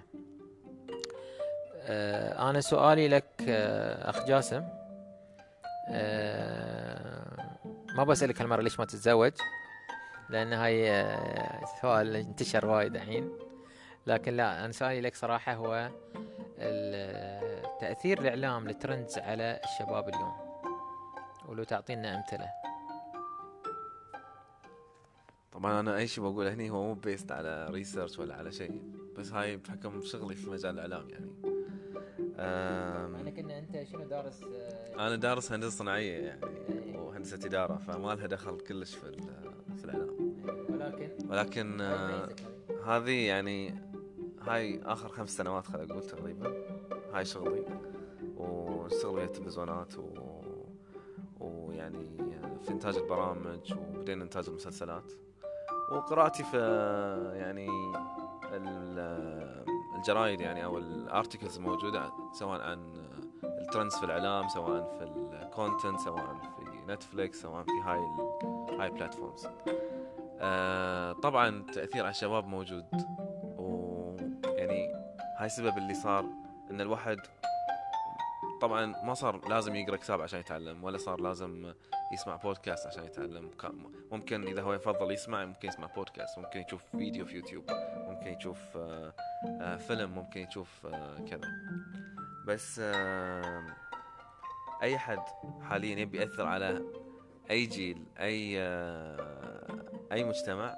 Speaker 1: آه، أنا سؤالي لك آه، أخ جاسم. ما بسألك هالمرة ليش ما تتزوج؟ لأن هاي آه، سؤال انتشر وايد الحين لكن لا أنا سؤالي لك صراحة هو ال- تأثير الإعلام ال trends على الشباب اليوم ولو تعطينا أمثلة.
Speaker 2: طبعا أنا أي شيء بقوله هني هو مو based على research ولا على شيء بس هاي بحكم شغلي في مجال الإعلام يعني. أم،
Speaker 1: كنا أنت شنو دارس
Speaker 2: أنا دارس هندسة صناعية يعني وهندسة إدارة فما لها دخل كلش في في الإعلام.
Speaker 1: ولكن
Speaker 2: ولكن آه، هذه يعني هاي آخر خمس سنوات خليني أقول تقريبا. هاي شغلي. ونشتغل ويا التلفزيونات و... ويعني في إنتاج البرامج وبعدين إنتاج المسلسلات. وقراءتي في يعني ال- الجرايد يعني أو ال articles الموجودة سواء عن ال trends في الإعلام سواء في ال content سواء في Netflix سواء في هاي ال- هاي platforms آه طبعا التاثير على الشباب موجود. ويعني هاي السبب اللي صار إن الواحد طبعا ما صار لازم يقرأ كتاب عشان يتعلم ولا صار لازم يسمع بودكاست عشان يتعلم. ممكن إذا هو يفضل يسمع ممكن يسمع بودكاست ممكن يشوف فيديو في يوتيوب ممكن يشوف آه، آه، فيلم ممكن يشوف آه، كذا. بس أي حد حاليا يبي يأثر على أي جيل أي أي مجتمع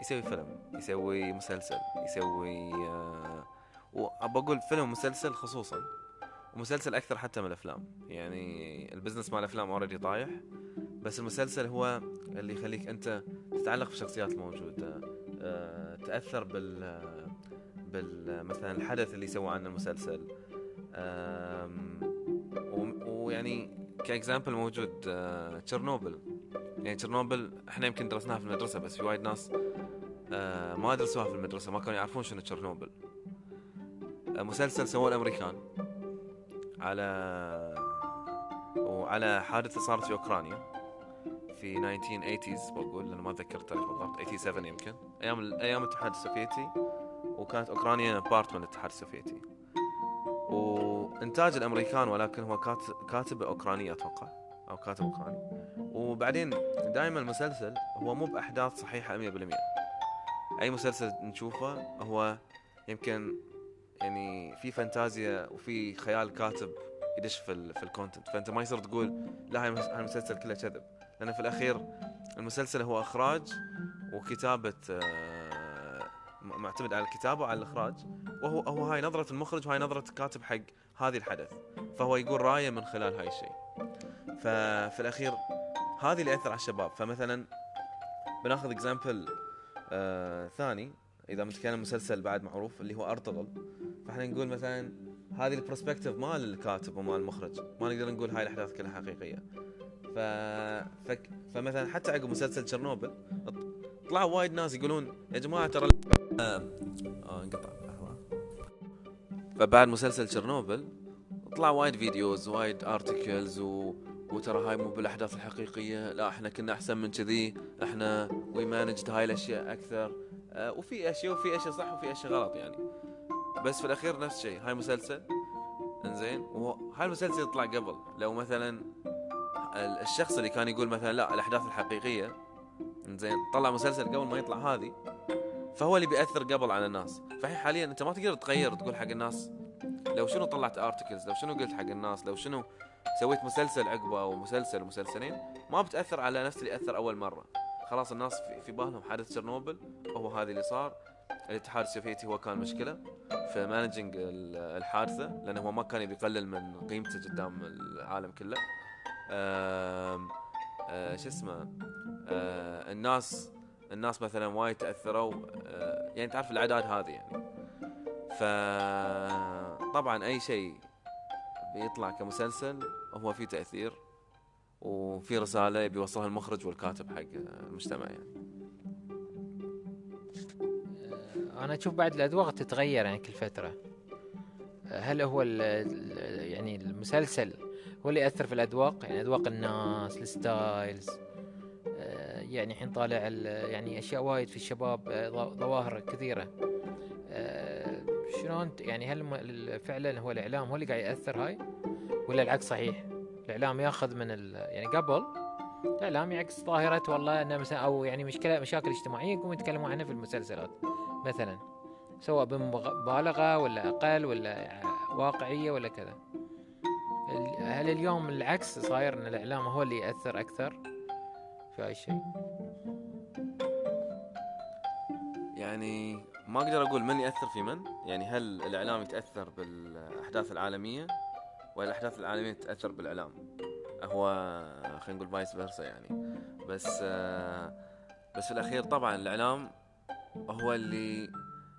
Speaker 2: يسوي فيلم يسوي مسلسل يسوي آه، وبقول فيلم ومسلسل خصوصا ومسلسل أكثر حتى من الأفلام. يعني ال business مال الأفلام already طايح بس المسلسل هو اللي يخليك أنت تتعلق بالشخصيات الموجوده آه، تأثر بال بال مثلا الحدث اللي سوى عنه المسلسل. ويعني ك example موجود آه، تشيرنوبل. يعني تشيرنوبل إحنا يمكن درسناها في المدرسة بس في وايد ناس آه، ما درسوها في المدرسة ما كانوا يعرفون شنو تشيرنوبل. آه، مسلسل سووه الأمريكان على وعلى حادثة صارت في أوكرانيا في 1980s بقول لأن ما أتذكر التاريخ بالضبط 87 يمكن. أيام أيام الاتحاد السوفيتي وكانت أوكرانيا part من الاتحاد السوفيتي. وإنتاج الأمريكان ولكن هو كاتب اوكراني أتوقع أو كاتب أوكراني. وبعدين دائما المسلسل هو مو بأحداث صحيحة 100% أي مسلسل نشوفه هو يمكن يعني في fantasy وفي خيال كاتب يدش في في ال content فأنت ما يصير تقول لا هاي المس- هاي المسلسل كله كذب. لأن في الأخير المسلسل هو إخراج وكتابة آه، معتمد على الكتابة وعلى الإخراج. وهو هو هاي نظرة المخرج وهاي نظرة الكاتب حق هذه الحدث. فهو يقول رأيه من خلال هاي الشيء. ففي الأخير هذه اللي ياثر على الشباب. فمثلا بناخذ example آه ثاني إذا بنتكلم مسلسل بعد معروف اللي هو ارطغرل فإحنا نقول مثلا هذه ال perspective مال الكاتب ومال المخرج. ما نقدر نقول هاي الأحداث كلها حقيقية. ف... ف... فمثلا حتى عقب مسلسل تشيرنوبل طلعوا وايد ناس يقولون يا جماعة ترى آه، انقطع لحظه فبعد مسلسل تشيرنوبل طلع وايد videos وايد articles و... وترى هاي مو بالأحداث الحقيقية لا إحنا كنا أحسن من كذي. إحنا وي مانجد هاي الأشياء أكثر. آه وفي أشياء وفي أشياء صح وفي أشياء غلط يعني. بس في الأخير نفس الشيء. هاي مسلسل إنزين. وهاي المسلسل يطلع قبل. لو مثلا ال- الشخص اللي كان يقول مثلا لا الأحداث الحقيقية إنزين طلع مسلسل قبل ما يطلع هذه فهو اللي بيأثر قبل على الناس. فالحين حاليا أنت ما تقدر تغير تقول حق الناس لو شنو طلعت articles لو شنو قلت حق الناس لو شنو سويت مسلسل عقبه أو مسلسل ومسلسلين ما بتأثر على نفس اللي أثر أول مرة. خلاص الناس في, بالهم حدث تشيرنوبل هو هذا اللي صار. الاتحاد السوفيتي هو كان مشكلة في managing الحادثة لأنه هو ما كان يبي يقلل من قيمته قدام العالم كله. آه، شو اسمه؟ آه، الناس الناس مثلا وايد تأثروا. آه، يعني تعرف الأعداد هذه يعني. فطبعا أي شيء بيطلع كمسلسل هو فيه تأثير وفي رسالة يبي يوصلها المخرج والكاتب حق المجتمع يعني.
Speaker 1: أنا أشوف بعد الأذواق تتغير يعني كل فترة. هل هو ال ال يعني المسلسل هو اللي يأثر في الأذواق؟ يعني أذواق الناس الستايلز. آه، يعني الحين طالع ال- يعني أشياء وايد في الشباب آه، ظواهر كثيرة. آه، شلون يعني هل فعلا هو الإعلام هو اللي قاعد يأثر هاي؟ ولا العكس صحيح؟ الإعلام ياخذ من يعني قبل الإعلام يعكس ظاهرة والله إنه مثلا أو يعني مشكله مشاكل اجتماعية يقوموا يتكلموا عنها في المسلسلات. مثلا سواء بمبالغة ولا أقل ولا واقعية ولا كذا. هل اليوم العكس صاير إن الإعلام هو اللي يأثر أكثر في هاي الشيء؟
Speaker 2: يعني ما أقدر أقول من يأثر في من؟ يعني هل الإعلام يتأثر بالأحداث العالمية ولا الأحداث العالمية تتأثر بالإعلام؟ هو خلينا نقول فايس فيرسا يعني. بس بس في الأخير طبعا الإعلام هو اللي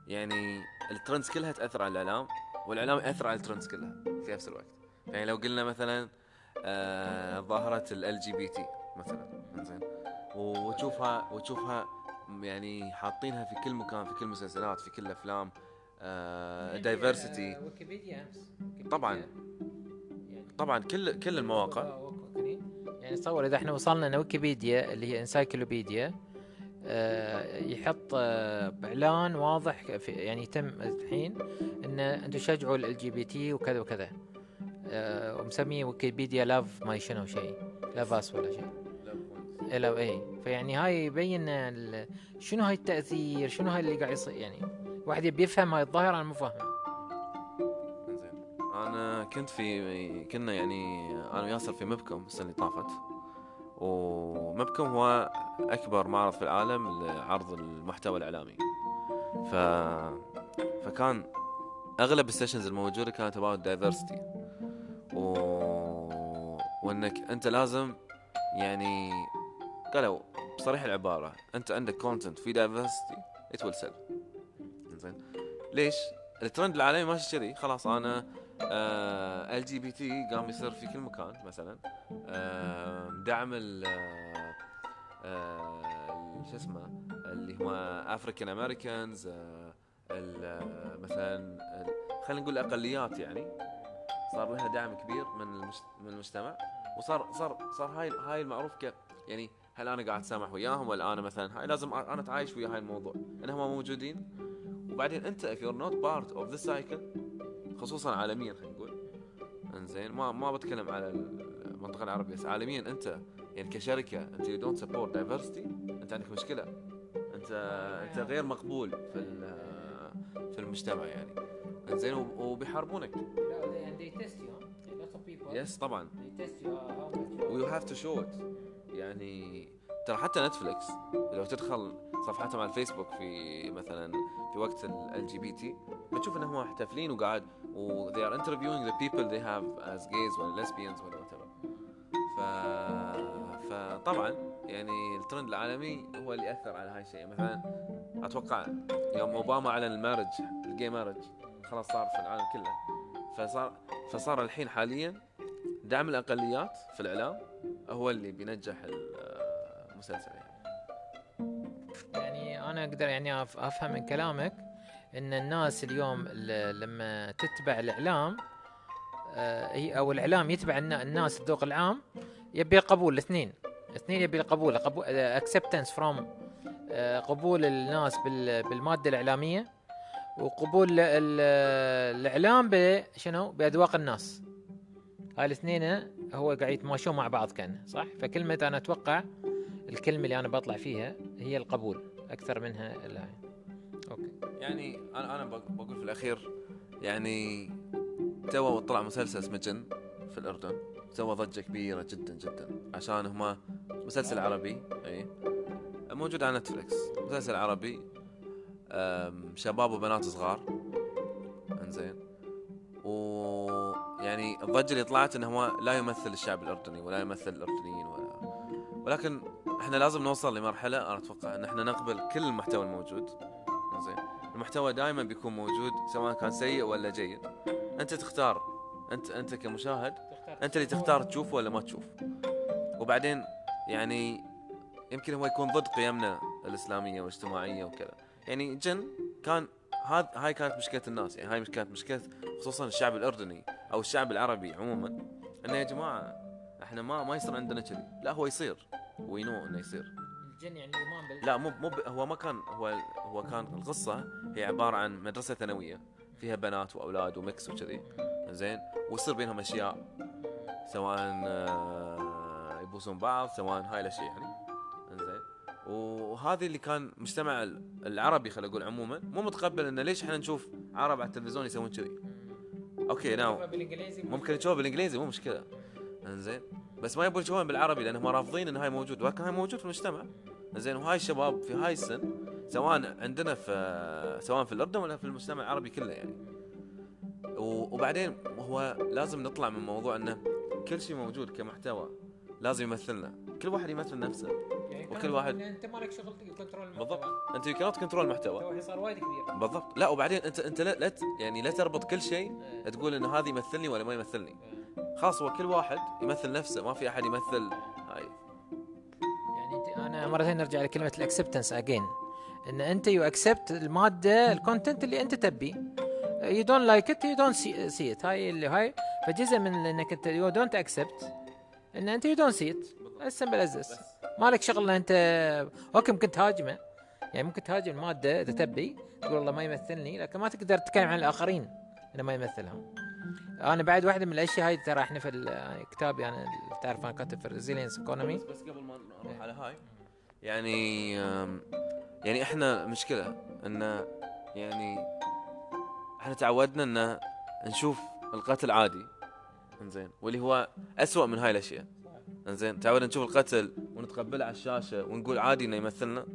Speaker 2: يعني ال trends كلها تأثر على الإعلام والإعلام يأثر على ال trends كلها في نفس الوقت. يعني لو قلنا مثلا آه، ظاهرة ال LGBT مثلا زين وتشوفها وتشوفها يعني حاطينها في كل مكان في كل مسلسلات في كل أفلام. diversity
Speaker 1: ويكيبيديا
Speaker 2: طبعاً. طبعا كل كل المواقع.
Speaker 1: يعني تصور إذا إحنا وصلنا إن ويكيبيديا اللي هي encyclopedia آه، يحط آه، إعلان واضح يعني يتم الحين إن أنتم شجعوا ال جي بي تي وكذا وكذا. آه، ومسميه ويكيبيديا لاف ما شنو شيء لافاس ولا شيء. لا اي فيعني هاي يبين ال- شنو هاي التأثير شنو هاي اللي قاعد يصير يعني واحد يبي يفهم هاي الظاهرة أنا مو فاهمها.
Speaker 2: أنا كنت في كنا يعني أنا وياسر في مبكم السنة اللي طافت. ومبكم هو أكبر معرض في العالم لعرض المحتوى الإعلامي. ف فكان أغلب ال sessions الموجودة كانت about diversity. و... وإنك أنت لازم يعني قالوا بصريح العبارة أنت عندك content في diversity it will sell. زين ليش؟ الترند العالمي ماشي كذي خلاص أنا ال LGBT قام يصير في كل مكان مثلا. آه، دعم ال آه، آه، شو اسمه اللي هو African Americans مثلا ال- خلينا نقول الأقليات يعني. صار لها دعم كبير من المجتمع وصار صار صار هاي هاي المعروف ك يعني هل أنا قاعد سامح وياهم ولا أنا مثلا هاي لازم أنا أتعايش ويا هاي الموضوع. انهم موجودين. وبعدين أنت if you're not part of this cycle خصوصا عالميا خلينا نقول. إنزين ما ما بتكلم على المنطقة العربية بس عالميا أنت يعني كشركة أنت you don't support diversity أنت عندك مشكلة. أنت أنت غير مقبول في في المجتمع يعني. إنزين وب- وبيحاربونك. Yes طبعا.
Speaker 1: You You
Speaker 2: have to show it يعني ترى حتى نتفلكس لو تدخل صفحتهم على الفيسبوك في مثلا في وقت ال LGBT بتشوف إنهم محتفلين وقاعد و they are interviewing the people they have as gays ولا lesbians ولا whatever. ف فطبعا يعني الترند العالمي هو اللي اثر على هاي الشيء. مثلا أتوقع يوم أوباما أعلن ال marriage ال gay marriage خلاص صار في العالم كله. فصار فصار الحين حاليا دعم الأقليات في الإعلام هو اللي بينجح المسلسل يعني.
Speaker 1: يعني أنا أقدر يعني أفهم من كلامك إن الناس اليوم لما تتبع الإعلام آه، أو الإعلام يتبع النا- الناس الذوق العام يبي القبول الاثنين. الاثنين يبي القبول قبول acceptance from قبول الناس بال- بالمادة الإعلامية وقبول ال- ال- الإعلام بشنو بأذواق الناس. هاي الاثنين هو قاعد يتماشون مع بعض كان صح؟ فكلمة أنا أتوقع الكلمة اللي أنا بطلع فيها هي القبول أكثر منها لا okay.
Speaker 2: يعني أنا بق- بقول في الأخير يعني تو طلع مسلسل اسمه جن في الأردن سوى ضجة كبيرة جدا جدا عشان هما مسلسل عربي أي. موجود على نتفلكس مسلسل عربي شباب وبنات صغار إنزين. ويعني الضجة اللي طلعت إنه هو لا يمثل الشعب الأردني ولا يمثل الأردنيين ولا ولكن إحنا لازم نوصل لمرحلة أنا أتوقع إن إحنا نقبل كل المحتوى الموجود. زين المحتوى دائما بيكون موجود سواء كان سيء ولا جيد. أنت تختار. انت أنت كمشاهد أنت اللي تختار تشوف ولا ما تشوف وبعدين يعني يمكن هو يكون ضد قيمنا الإسلامية والاجتماعية وكذا. يعني جن كان هذا هاي كانت مشكلة الناس. يعني هاي كانت مشكلة خصوصا الشعب الأردني. أو الشعب العربي عموما. إنه يا جماعة إحنا ما ما يصير عندنا كذي. لا هو يصير. وينو إنه يصير؟
Speaker 1: الجن يعني إيمان بال
Speaker 2: لا مو مو هو ما كان هو هو كان القصة هي عبارة عن مدرسة ثانوية. فيها بنات وأولاد وميكس وكذي. زين؟ ويصير بينهم أشياء. سواء آه، يبوسون بعض سواء هاي الأشياء يعني. زين؟ وهذه اللي كان مجتمع ال- العربي خلينا نقول عموما. مو متقبل إنه ليش إحنا نشوف عرب على التلفزيون يسوون كذي. okay
Speaker 1: now.
Speaker 2: ممكن تشوفه بالإنجليزي مو مشكلة. إنزين. بس ما يبون يشوفون بالعربي لأنهم رافضين إن هاي موجود. ولكن هاي موجود في المجتمع. زين وهاي الشباب في هاي السن سواء عندنا في سواء في الأردن ولا في المجتمع العربي كله يعني. وبعدين هو لازم نطلع من موضوع إنه كل شيء موجود كمحتوى لازم يمثلنا. كل واحد يمثل نفسه. وكل
Speaker 1: كان
Speaker 2: واحد-
Speaker 1: أنت مالك شغل control
Speaker 2: بالضبط. أنت يو كانت كنترول المحتوى.
Speaker 1: تو صار وايد كبير.
Speaker 2: بالضبط. لا وبعدين انت أنت لا, يعني لا تربط كل شيء
Speaker 1: آه.
Speaker 2: تقول إن هذا يمثلني ولا ما يمثلني.
Speaker 1: آه.
Speaker 2: خلاص هو كل واحد يمثل نفسه. ما في أحد يمثل. هاي.
Speaker 1: يعني انت أنا مره ثانية نرجع لكلمة ال acceptance again إن أنت you accept المادة ال content اللي أنت تبيه you don't like it you don't see it هاي اللي هاي. فجزء من إنك انت you don't accept إن أنت you don't see it as simple as
Speaker 2: بس.
Speaker 1: مالك شغل ان انت. okay ممكن تهاجمه يعني ممكن تهاجم المادة إذا تبي. تقول والله ما يمثلني لكن ما تقدر تتكلم عن الآخرين انه ما يمثلهم. أنا بعد واحدة من الأشياء هاي ترى إحنا في كتابي أنا تعرف أنا كاتب في ال resilience
Speaker 2: economy بس, قبل ما نروح على هاي يعني يعني إحنا المشكلة إن يعني إحنا تعودنا إن نشوف القتل عادي. إنزين واللي هو أسوأ من هاي الأشياء. إنزين تعودنا نشوف القتل ونتقبله على الشاشة ونقول عادي إنه يمثلنا.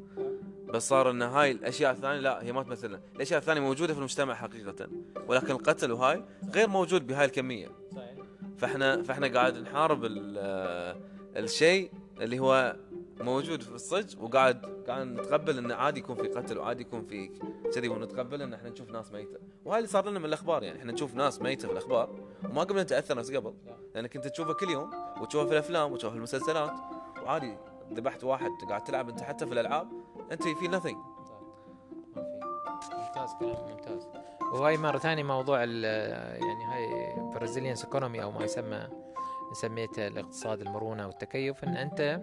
Speaker 2: بس صار إن هاي الأشياء الثانية لا هي ما تمثلنا. الأشياء الثانية موجودة في المجتمع حقيقة. ولكن القتل وهاي غير موجود بهاي الكمية. فإحنا فإحنا قاعد نحارب ال- الشيء اللي هو موجود في الصج وقاعد قاعد نتقبل إنه عادي يكون في قتل وعادي يكون في كذي ونتقبل إن إحنا نشوف ناس ميتة. وهاي اللي صار لنا من الأخبار يعني. إحنا نشوف ناس ميتة في الأخبار. وما قمنا نتأثر نفس قبل. لأنك أنت تشوفه كل يوم وتشوفه في الأفلام وتشوفه في المسلسلات. وعادي ذبحت واحد قاعد تلعب أنت حتى في الألعاب أنت في nothing.
Speaker 1: ممتاز كلام ممتاز. وهاي مرة ثانية موضوع يعني هاي برازيليانس ايكونومي أو ما يسمى سميته الاقتصاد المرونة والتكيف إن أنت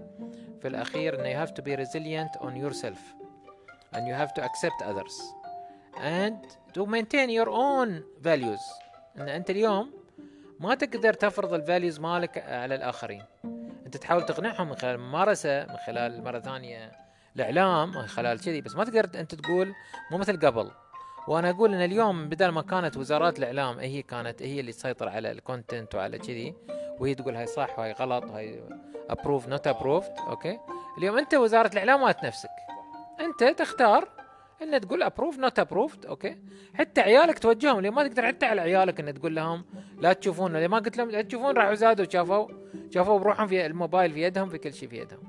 Speaker 1: في الأخير إن you have to be resilient on yourself and you have to accept others and to maintain your own values. إن أنت اليوم ما تقدر تفرض ال values مالك على الآخرين. أنت تحاول تقنعهم من خلال الممارسة من خلال مرة ثانية الإعلام من خلال كذي بس ما تقدر أنت تقول مو مثل قبل. وأنا أقول إن اليوم بدل ما كانت وزارات الإعلام هي كانت هي اللي تسيطر على ال content وعلى كذي وهي تقول هاي صح وهاي غلط وهاي approved not approved okay؟ اليوم أنت وزارة الإعلام مالت نفسك. أنت تختار ان تقول approved not approved okay. حتى عيالك توجههم. ليه ما تقدر حتى على عيالك ان تقول لهم لا تشوفون. ليه ما قلت لهم لا تشوفون؟ راحوا زادوا شافوا شافوا بروحهم في الموبايل في يدهم في كل شيء في يدهم.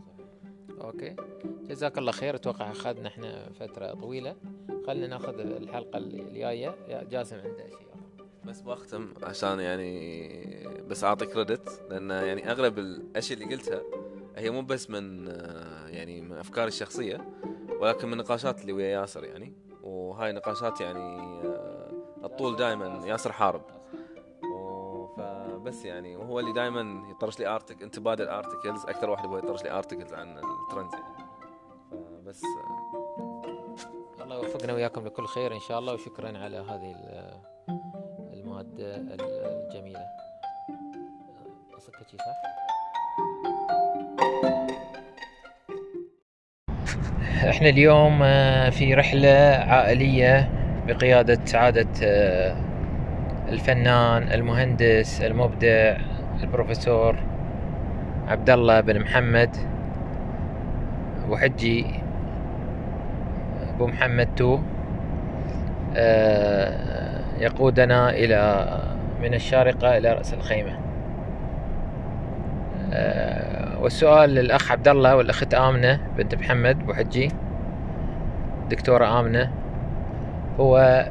Speaker 1: okay. جزاك الله خير. أتوقع أخذنا إحنا فترة طويلة. خلينا ناخذ الحلقة الجاية. جاسم عنده شيء.
Speaker 2: بس بختم عشان يعني بس أعطي credit لأن يعني أغلب الأشياء اللي قلتها هي مو بس من آه، يعني من أفكاري الشخصية. ولكن من نقاشات اللي ويا ياسر يعني. وهاي نقاشات يعني آه، على طول دائما ياسر حارب. فبس يعني وهو اللي دائما يطرش لي article نتبادل articles أكثر واحد هو يطرش لي articles عن ال trends يعني. فبس آه،
Speaker 1: الله يوفقنا وياكم لكل خير إن شاء الله وشكرا على هذه ال- المادة ال- الجميله صح؟ إحنا اليوم آه، في رحلة عائلية بقيادة سعاده آه، الفنان المهندس المبدع البروفيسور عبد الله بن محمد ابو حجي أبو محمد تو. آه، يقودنا إلى من الشارقة إلى رأس الخيمة. آه، والسؤال للأخ عبد الله والأخت آمنة بنت محمد أبو حجي. دكتورة آمنة. هو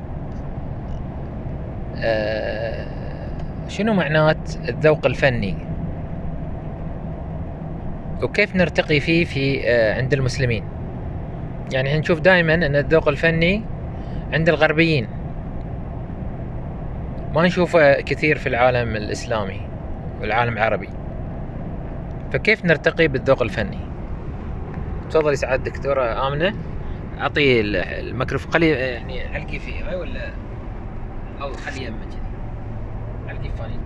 Speaker 1: آه، شنو معنات الذوق الفني؟ وكيف نرتقي فيه في آه، عند المسلمين؟ يعني نشوف دائما أن الذوق الفني عند الغربيين. ما نشوفه كثير في العالم الإسلامي والعالم العربي. فكيف نرتقي بالذوق الفني؟ تفضلي سعاد دكتورة آمنة. أعطي ال- الميكروفون. خلي يعني علقي فيه. ولا؟ أو خلي يمه كذي. علقي فانيلته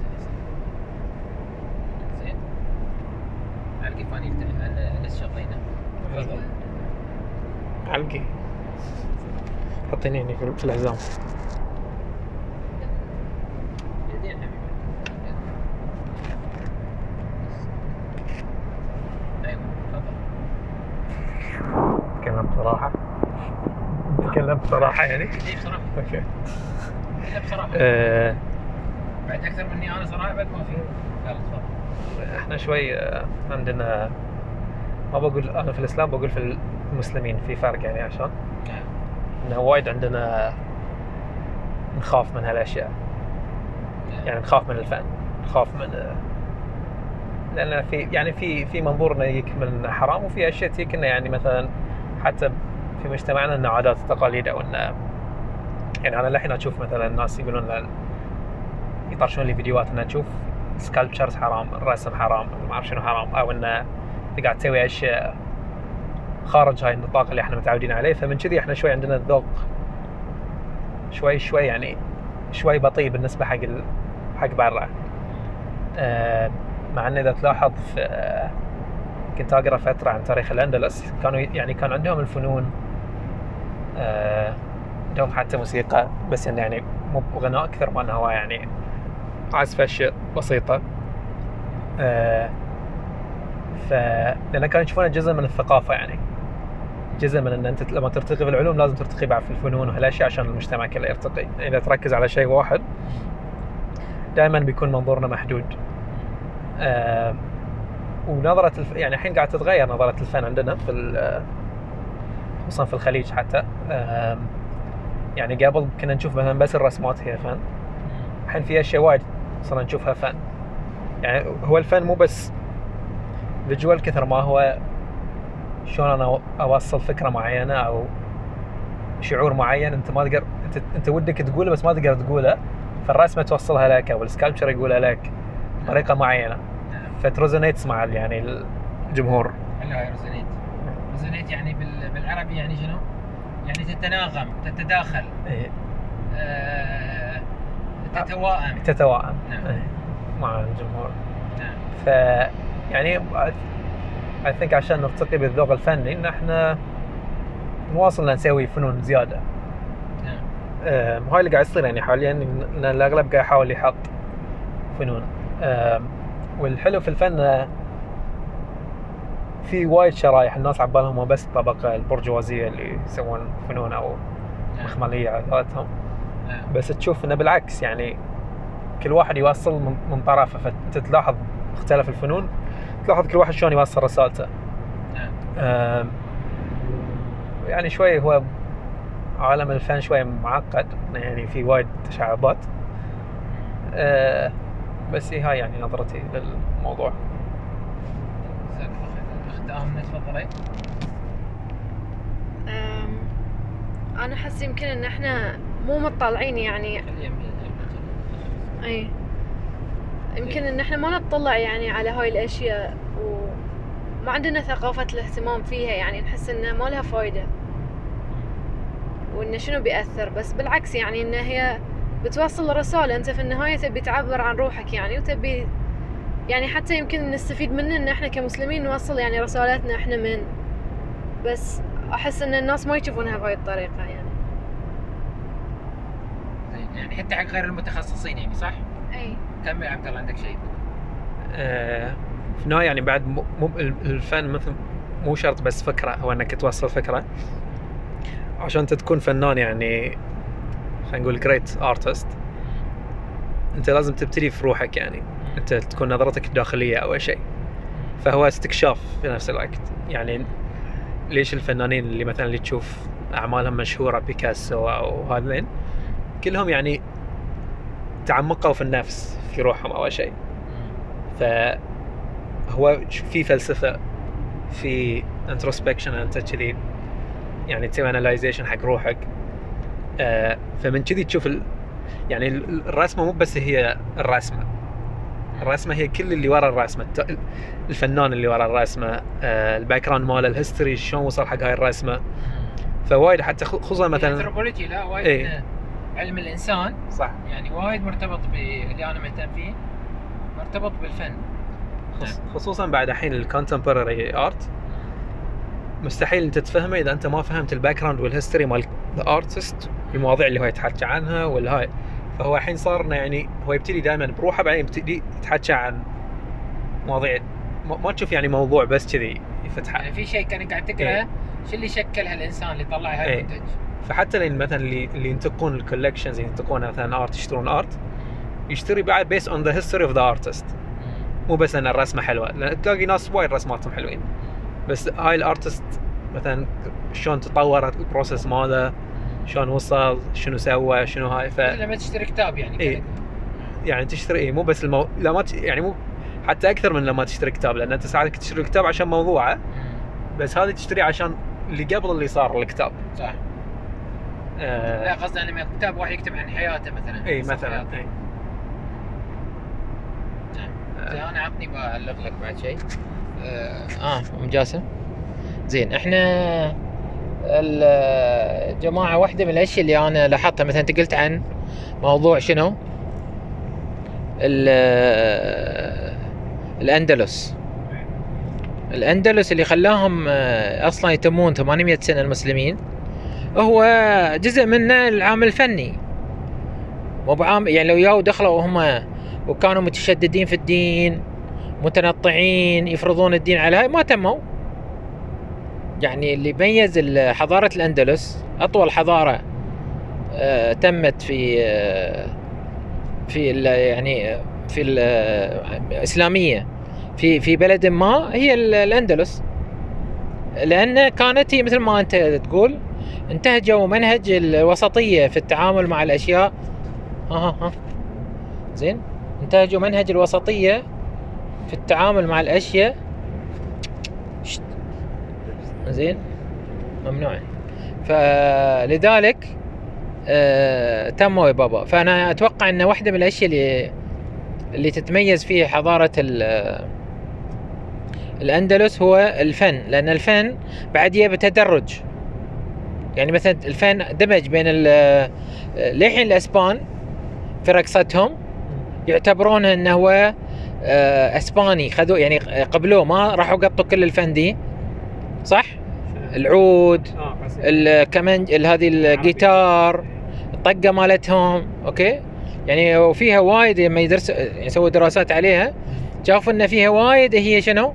Speaker 1: زين. علقي فانيلته أنا شغينا تفضل.
Speaker 3: علقي حطيني هنا في الحزام بصراحة يعني.
Speaker 1: إيه بصراحة.
Speaker 3: أوكي.
Speaker 1: إلا بصراحة.
Speaker 3: آه،
Speaker 1: بعد أكثر مني أنا صراحة بعد ما في. يلا تفضل.
Speaker 3: إحنا شوي آه، عندنا ما بقول أنا في الإسلام بقول في المسلمين في فرق يعني عشان
Speaker 1: نعم.
Speaker 3: إنه وايد عندنا نخاف من هالأشياء. يعني نخاف من الفن نخاف من لأن في يعني في في منظورنا يجيك من حرام وفي أشياء تجيك انه يعني مثلا حتى في مجتمعنا إنه عادات وتقاليد أو انه يعني أنا للحين أشوف مثلا الناس يقولون يطرشون لي فيديوهات انه تشوف سكالبتشرز حرام الرسم حرام ما أعرف شنو حرام أو انه قاعد تسوي أشياء خارج هاي النطاق اللي إحنا متعودين عليه فمن كذي إحنا شوي عندنا الذوق شوي شوي يعني شوي بطيء بالنسبة حق. حق برا آه، مع ان إذا تلاحظ في آه، كنت أقرأ فترة عن تاريخ الأندلس كانوا يعني كان عندهم الفنون آه، عندهم حتى موسيقى بس إنه يعني مو غناء أكثر ما إنه هو يعني عزف أشياء بسيطة. آه، ف لأن كانوا يشوفونه جزء من الثقافة يعني. جزء من إن أنت لما ترتقي في العلوم لازم ترتقي بعد في الفنون وهالاشياء عشان المجتمع كله يرتقي. إذا تركز على شيء واحد دائما بيكون منظورنا محدود. آه ونظرة الف... يعني الحين قاعد تتغير نظرة الفن عندنا في خصوصا في الخليج حتى. يعني قبل كنا نشوف مثلا بس الرسمات هي فن. الحين في أشياء وايد صرنا نشوفها فن. يعني هو الفن مو بس فيجوال كثر ما هو شلون أنا أوصل فكرة معينة أو شعور معين أنت ما تقدر انت أنت ودك تقوله بس ما تقدر تقوله فالرسمة توصلها لك أو ال sculpture يقولها لك بطريقة معينة.
Speaker 1: نعم.
Speaker 3: ف it resonates مع يعني الجمهور.
Speaker 1: resonate يعني بال... بالعربي يعني شنو؟ يعني تتناغم تتداخل.
Speaker 3: إيه،
Speaker 1: آه... تتوائم.
Speaker 3: تتوائم.
Speaker 1: نعم.
Speaker 3: إيه، مع الجمهور.
Speaker 1: نعم.
Speaker 3: ف يعني I think عشان نرتقي بالذوق الفني ان إحنا نواصل نسوي فنون زيادة.
Speaker 1: نعم.
Speaker 3: آم، هاي اللي قاعد يصير يعني حاليا إن الأغلب قاعد يحاول يحط فنون. آم، والحلو في الفن آه، في وايد شرايح الناس عبالهم بس الطبقه البرجوازية اللي يسوون فنون أو
Speaker 1: نعم.
Speaker 3: مخملية على قولتهم.
Speaker 1: نعم.
Speaker 3: بس تشوف إنه بالعكس يعني كل واحد يوصل من, طرفه فانت تلاحظ اختلاف الفنون تلاحظ كل واحد شلون يوصل رسالته.
Speaker 1: نعم.
Speaker 3: يعني شوي هو عالم الفن شوي معقد يعني في وايد تشعبات. آه، بس هي هاي يعني نظرتي للموضوع.
Speaker 1: امنه تفضلي
Speaker 4: أنا احس يمكن إن إحنا مو مطلعين يعني. اي يمكن إن إحنا ما نطلع يعني على هاي الأشياء وما عندنا ثقافة الاهتمام فيها يعني نحس إنها ما لها فايدة. وإنه شنو بيأثر؟ بس بالعكس يعني ان هي بتوصل رسالة أنت في النهاية تبي تعبر عن روحك يعني وتبي يعني حتى يمكن نستفيد منه إن إحنا كمسلمين نوصل يعني رسالتنا إحنا من. بس أحس إن الناس ما يشوفونها بهاي الطريقة يعني.
Speaker 1: زين. يعني حتى حق غير المتخصصين يعني صح؟
Speaker 4: اي
Speaker 1: كمل يا عبد الله عندك شيء؟
Speaker 3: آه، في النهاية يعني بعد مو مو- الفن مثل مو شرط بس فكرة هو إنك توصل فكرة. عشان انت تكون فنان يعني خلينا نقول جريت ارتست أنت لازم تبتدي في روحك يعني. أنت تكون نظرتك الداخلية أول شيء. فهو استكشاف في نفس الوقت. يعني ليش الفنانين اللي مثلا اللي تشوف أعمالهم مشهورة بيكاسو أو هذين كلهم يعني تعمقوا في النفس في روحهم أول شيء. فهو في فلسفة في introspection أنت كذي يعني تسوي analyzation حق روحك. آه فمن كذي تشوف ال... يعني ال- الرسمة مو بس هي الرسمة. الرسمة هي كل اللي ورا الرسمة. الفنان اللي ورا الرسمة آه ال background ماله ال history شلون وصل حق هاي الرسمة. فوايد حتى خصوصا مثلا
Speaker 1: الانثروبولوجي لا وايد. من علم الإنسان.
Speaker 3: صح.
Speaker 1: يعني وايد مرتبط باللي أنا مهتم فيه مرتبط بالفن.
Speaker 3: خص- خصوصا بعد الحين ال contemporary art مستحيل أنت تفهمه إذا أنت ما فهمت ال background وال history مال ال artist المواضيع اللي هو يتحكى عنها والهاي. فهو الحين صار إنه يعني هو يبتدي دائما بروحه بعدين يبتدي يتحكى عن مواضيع. ما ما تشوف يعني موضوع بس كذي يفتحه
Speaker 1: يعني في شيء كانك قاعد تقرا
Speaker 3: إيه.
Speaker 1: شو اللي شكل هالإنسان اللي طلع هاي
Speaker 3: إيه.
Speaker 1: المنتج
Speaker 3: فحتى اللي مثلا اللي اللي ينتقون ال collections ينتقون مثلا art يشترون art يشتري بعد based on the history of the artist مو بس ان الرسمة حلوة لأن تلاقي ناس وايد رسماتهم حلوين. بس هاي ال artist مثلا شلون تطورت ال process ماله؟ شلون وصل شنو سوى شنو هاي ف
Speaker 1: لما تشتري كتاب يعني
Speaker 3: إيه. يعني تشتري إيه مو بس المو... لا ما ت... يعني مو حتى أكثر من لما تشتري كتاب لأن أنت ساعات تشتري الكتاب عشان موضوعه بس هذه تشتري عشان اللي قبل اللي صار الكتاب
Speaker 1: صح لا
Speaker 3: آه...
Speaker 1: قصدي أنا من كتاب واحد يكتب عن حياته مثلا
Speaker 3: اي مثلا. إيه.
Speaker 1: نعم.
Speaker 3: آه.
Speaker 1: زين أنا عطني بألغ لك بعد شيء آه, آه أم جاسم زين إحنا الجماعة واحدة من الأشياء اللي أنا لاحظتها. مثلا أنت قلت عن موضوع شنو؟ ال- الأندلس. الأندلس اللي خلاهم آه، أصلا يتمون 800 سنة المسلمين. هو جزء من العامل الفني. مو بعام يعني لو ياو دخلوا وهم وكانوا متشددين في الدين متنطعين يفرضون الدين على هاي ما تموا. يعني اللي ميز ال- حضارة الأندلس أطول حضارة آه، تمت في آه، في يعني في ال- الإسلامية في في بلد ما هي ال- الأندلس. لأن كانت هي مثل ما أنت تقول انتهجوا منهج الوسطية في التعامل مع الأشياء. ها ها ها. زين؟ انتهجوا منهج الوسطية في التعامل مع الأشياء. زين؟ ممنوع. فلذلك آه يا بابا. فأنا أتوقع أن واحدة من الأشياء اللي اللي تتميز فيه حضارة ال- الأندلس هو الفن. لأن الفن بعد يبي تدرج يعني مثلا الفن دمج بين للحين الإسبان في رقصتهم. يعتبرونه إنه هو آه، إسباني. خذوه يعني قبلوه ما راحوا قطوا كل الفن دي. صح؟ العود
Speaker 3: بس
Speaker 1: الكمان ال- هذه الجيتار الطقة مالتهم أوكي؟ يعني وفيها وايد لما يدرس يعني يسووا دراسات عليها شافوا إن فيها وايد هي شنو؟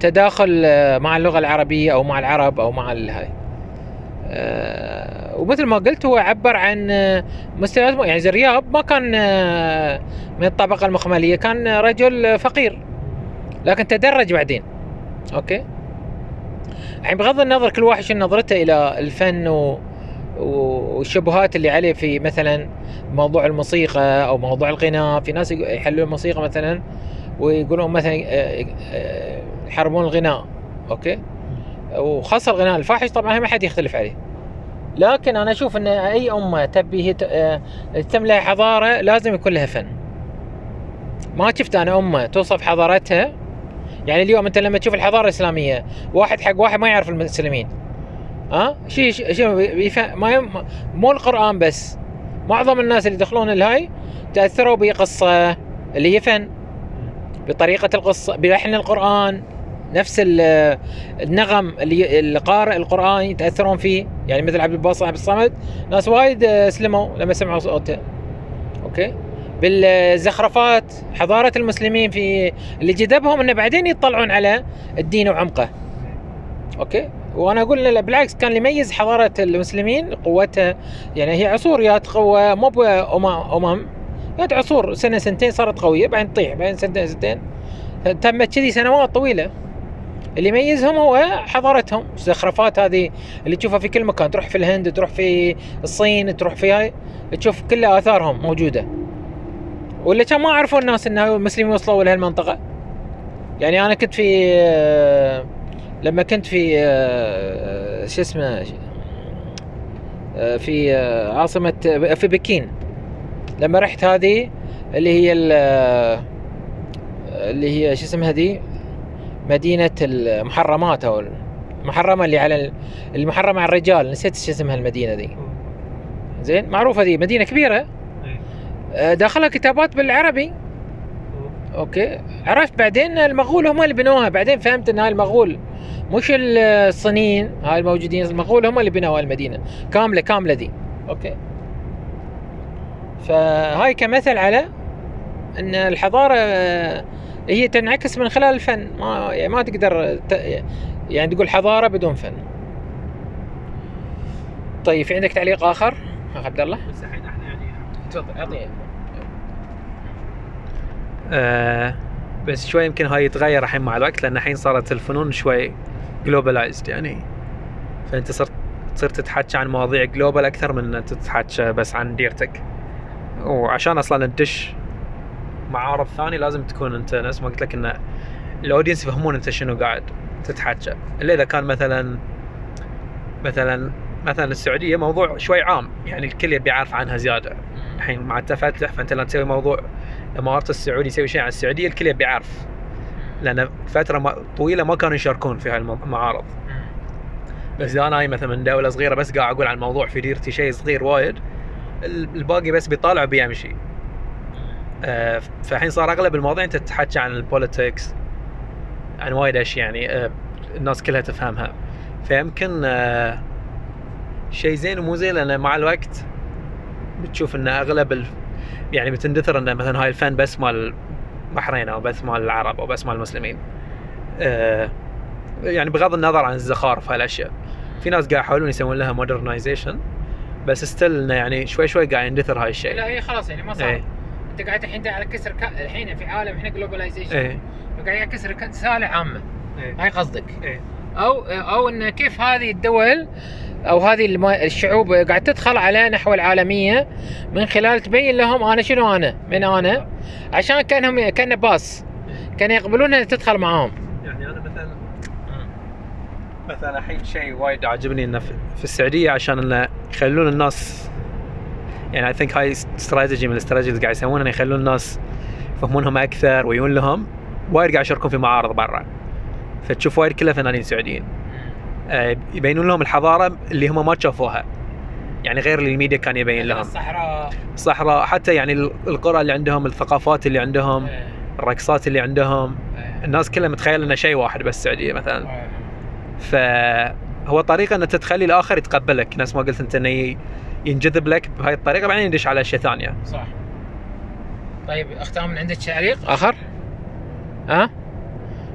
Speaker 1: تداخل آه، مع اللغة العربية أو مع العرب أو مع الهاي آه، ومثل ما قلت هو عبر عن آه، مستويات يعني زرياب ما كان آه، من الطبقة المخملية كان رجل فقير لكن تدرج بعدين okay؟ يعني بغض النظر كل واحد شنو نظرته إلى الفن و... والشبهات اللي عليه في مثلا موضوع الموسيقى أو موضوع الغناء. في ناس يحللون الموسيقى مثلا ويقولون مثلا آه، آه، يحرمون الغناء. أوكي؟ وخاصة الغناء الفاحش طبعا ما حد يختلف عليه. لكن أنا أشوف إن أي أمة تبي هي ت- آه، تتم لها حضارة لازم يكون لها فن. ما شفت أنا أمة توصف حضارتها يعني اليوم انت لما تشوف الحضارة الإسلامية واحد حق واحد ما يعرف المسلمين. ها؟ شيء شيء شي بيفهم ما. مو القرآن بس. معظم الناس اللي يدخلون الهاي تأثروا بقصة اللي هي فن. بطريقة القصة بلحن القرآن. نفس ال- النغم اللي اللي قارئ القران يتأثرون فيه. يعني مثل عبد الباسط عبد الصمد. ناس وايد آه، اسلموا لما سمعوا صوته. أوكي؟ بالزخرفات حضارة المسلمين في اللي جذبهم إنه بعدين يطلعون على الدين وعمقه. أوكي؟ وأنا أقول لا بالعكس كان اللي يميز حضارة المسلمين قوتها يعني هي عصور يا قوه مو بأمم أمم يا عصور سنة سنتين صارت قوية بعدين تطيح بعدين سنتين سنتين. تمت كذي سنوات طويلة. اللي يميزهم هو حضارتهم. الزخرفات هذه اللي تشوفها في كل مكان تروح في الهند تروح في الصين تروح في هاي تشوف كل آثارهم موجودة. ولا كان ما عرفوا الناس ان المسلمين وصلوا لهالمنطقة. يعني أنا كنت في لما كنت في شو اسمه في عاصمة في بكين. لما رحت هذه اللي هي ال- اللي هي شو اسمها دي مدينة المحرمات أو المحرمة اللي على ال- المحرمة على الرجال. نسيت شو اسمها المدينة دي. زين معروفة دي. مدينة كبيرة. آه، داخلها كتابات بالعربي. أوكي. عرفت بعدين المغول هم اللي بنوها. بعدين فهمت إن هاي المغول مش الصينيين هاي الموجودين المغول هم اللي بنوا المدينة. كاملة كاملة دي. أوكي. فهاي كمثل على إن الحضارة آه، هي تنعكس من خلال الفن. ما يعني ما تقدر ت- يعني تقول حضارة بدون فن. طيب في عندك تعليق آخر؟ أخ عبد الله؟
Speaker 3: بس الحين إحنا يعني
Speaker 1: تفضل أعطيني.
Speaker 3: آه بس شوي يمكن هاي يتغير الحين مع الوقت لأن الحين صارت الفنون شوي globalized يعني. فأنت صرت تصير تتحكى عن مواضيع global أكثر من تتحكى بس عن ديرتك. وعشان أصلا تدش معارض ثاني لازم تكون أنت نفس ما قلت لك إن ال audience يفهمون أنت شنو قاعد تتحكى. إلا إذا كان مثلا مثلا مثلا السعودية موضوع شوي عام يعني الكل يبي يعرف عنها زيادة. الحين مع التفتح فأنت لما تسوي موضوع الإمارات السعودي يسوي شيء عن السعودية الكل يبي يعرف. لأن فترة طويلة ما كانوا يشاركون في هاي الم- المعارض بس أنا مثلا من دولة صغيرة بس قاعد أقول عن الموضوع في ديرتي شيء صغير وايد ال- الباقي بس بيطالع وبيمشي آه، فالحين صار أغلب المواضيع أنت تحكي عن البوليتكس عن وايد أشياء يعني آه، الناس كلها تفهمها. فيمكن آه، شيء زين ومو زين لأن مع الوقت بتشوف إن أغلب ال... يعني بتندثر إن مثلا هاي الفن بس مال البحرين أو بس مال العرب أو بس مال المسلمين. آه، يعني بغض النظر عن الزخارف هالاشياء في ناس قاعد يحاولون يسوون لها modernization بس still إنه يعني شوي شوي قاعد يندثر هاي الشيء.
Speaker 1: لا هي خلاص يعني ما صار.
Speaker 3: إيه.
Speaker 1: أنت قاعد الحين على كسر ك... الحين في عالم إحنا globalization
Speaker 3: إيه.
Speaker 1: قاعد يكسر ك- رسالة عامة.
Speaker 3: إيه.
Speaker 1: هاي قصدك.
Speaker 3: إيه.
Speaker 1: أو أو إن كيف هذه الدول أو هذه الشعوب قاعد تدخل على نحو العالمية من خلال تبين لهم أنا شنو أنا؟ من أنا؟ عشان كانهم كان باص. كانوا يقبلون ان تدخل معاهم.
Speaker 3: يعني أنا مثلا مثلا الحين شيء وايد عاجبني إنه في السعودية عشان إنه يخلون الناس يعني اي ثينك هاي استراتيجي من الاستراتيجي اللي قاعد يسوونها إنه يخلون الناس يفهمونهم أكثر ويقول لهم. وايد قاعد يشاركون في معارض برا. فتشوف وايد كلها فنانين سعوديين. آه، يبينون لهم الحضارة اللي هم ما شافوها. يعني غير اللي الميديا كان يبين لهم.
Speaker 1: الصحراء.
Speaker 3: الصحراء حتى يعني ال- القرى اللي عندهم الثقافات اللي عندهم الرقصات اللي عندهم. الناس كلها متخيلة إنه شيء واحد بس السعوديه مثلا. فهو طريقة ان تخلي الآخر يتقبلك. نفس ما قلت أنت إنه ينجذب لك بهاي الطريقة بعدين يدش على أشياء ثانية.
Speaker 1: صح. طيب أختام من عندك تعليق آخر؟ ها؟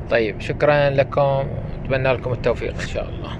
Speaker 1: طيب شكرا لكم. اتمنى لكم التوفيق إن شاء الله.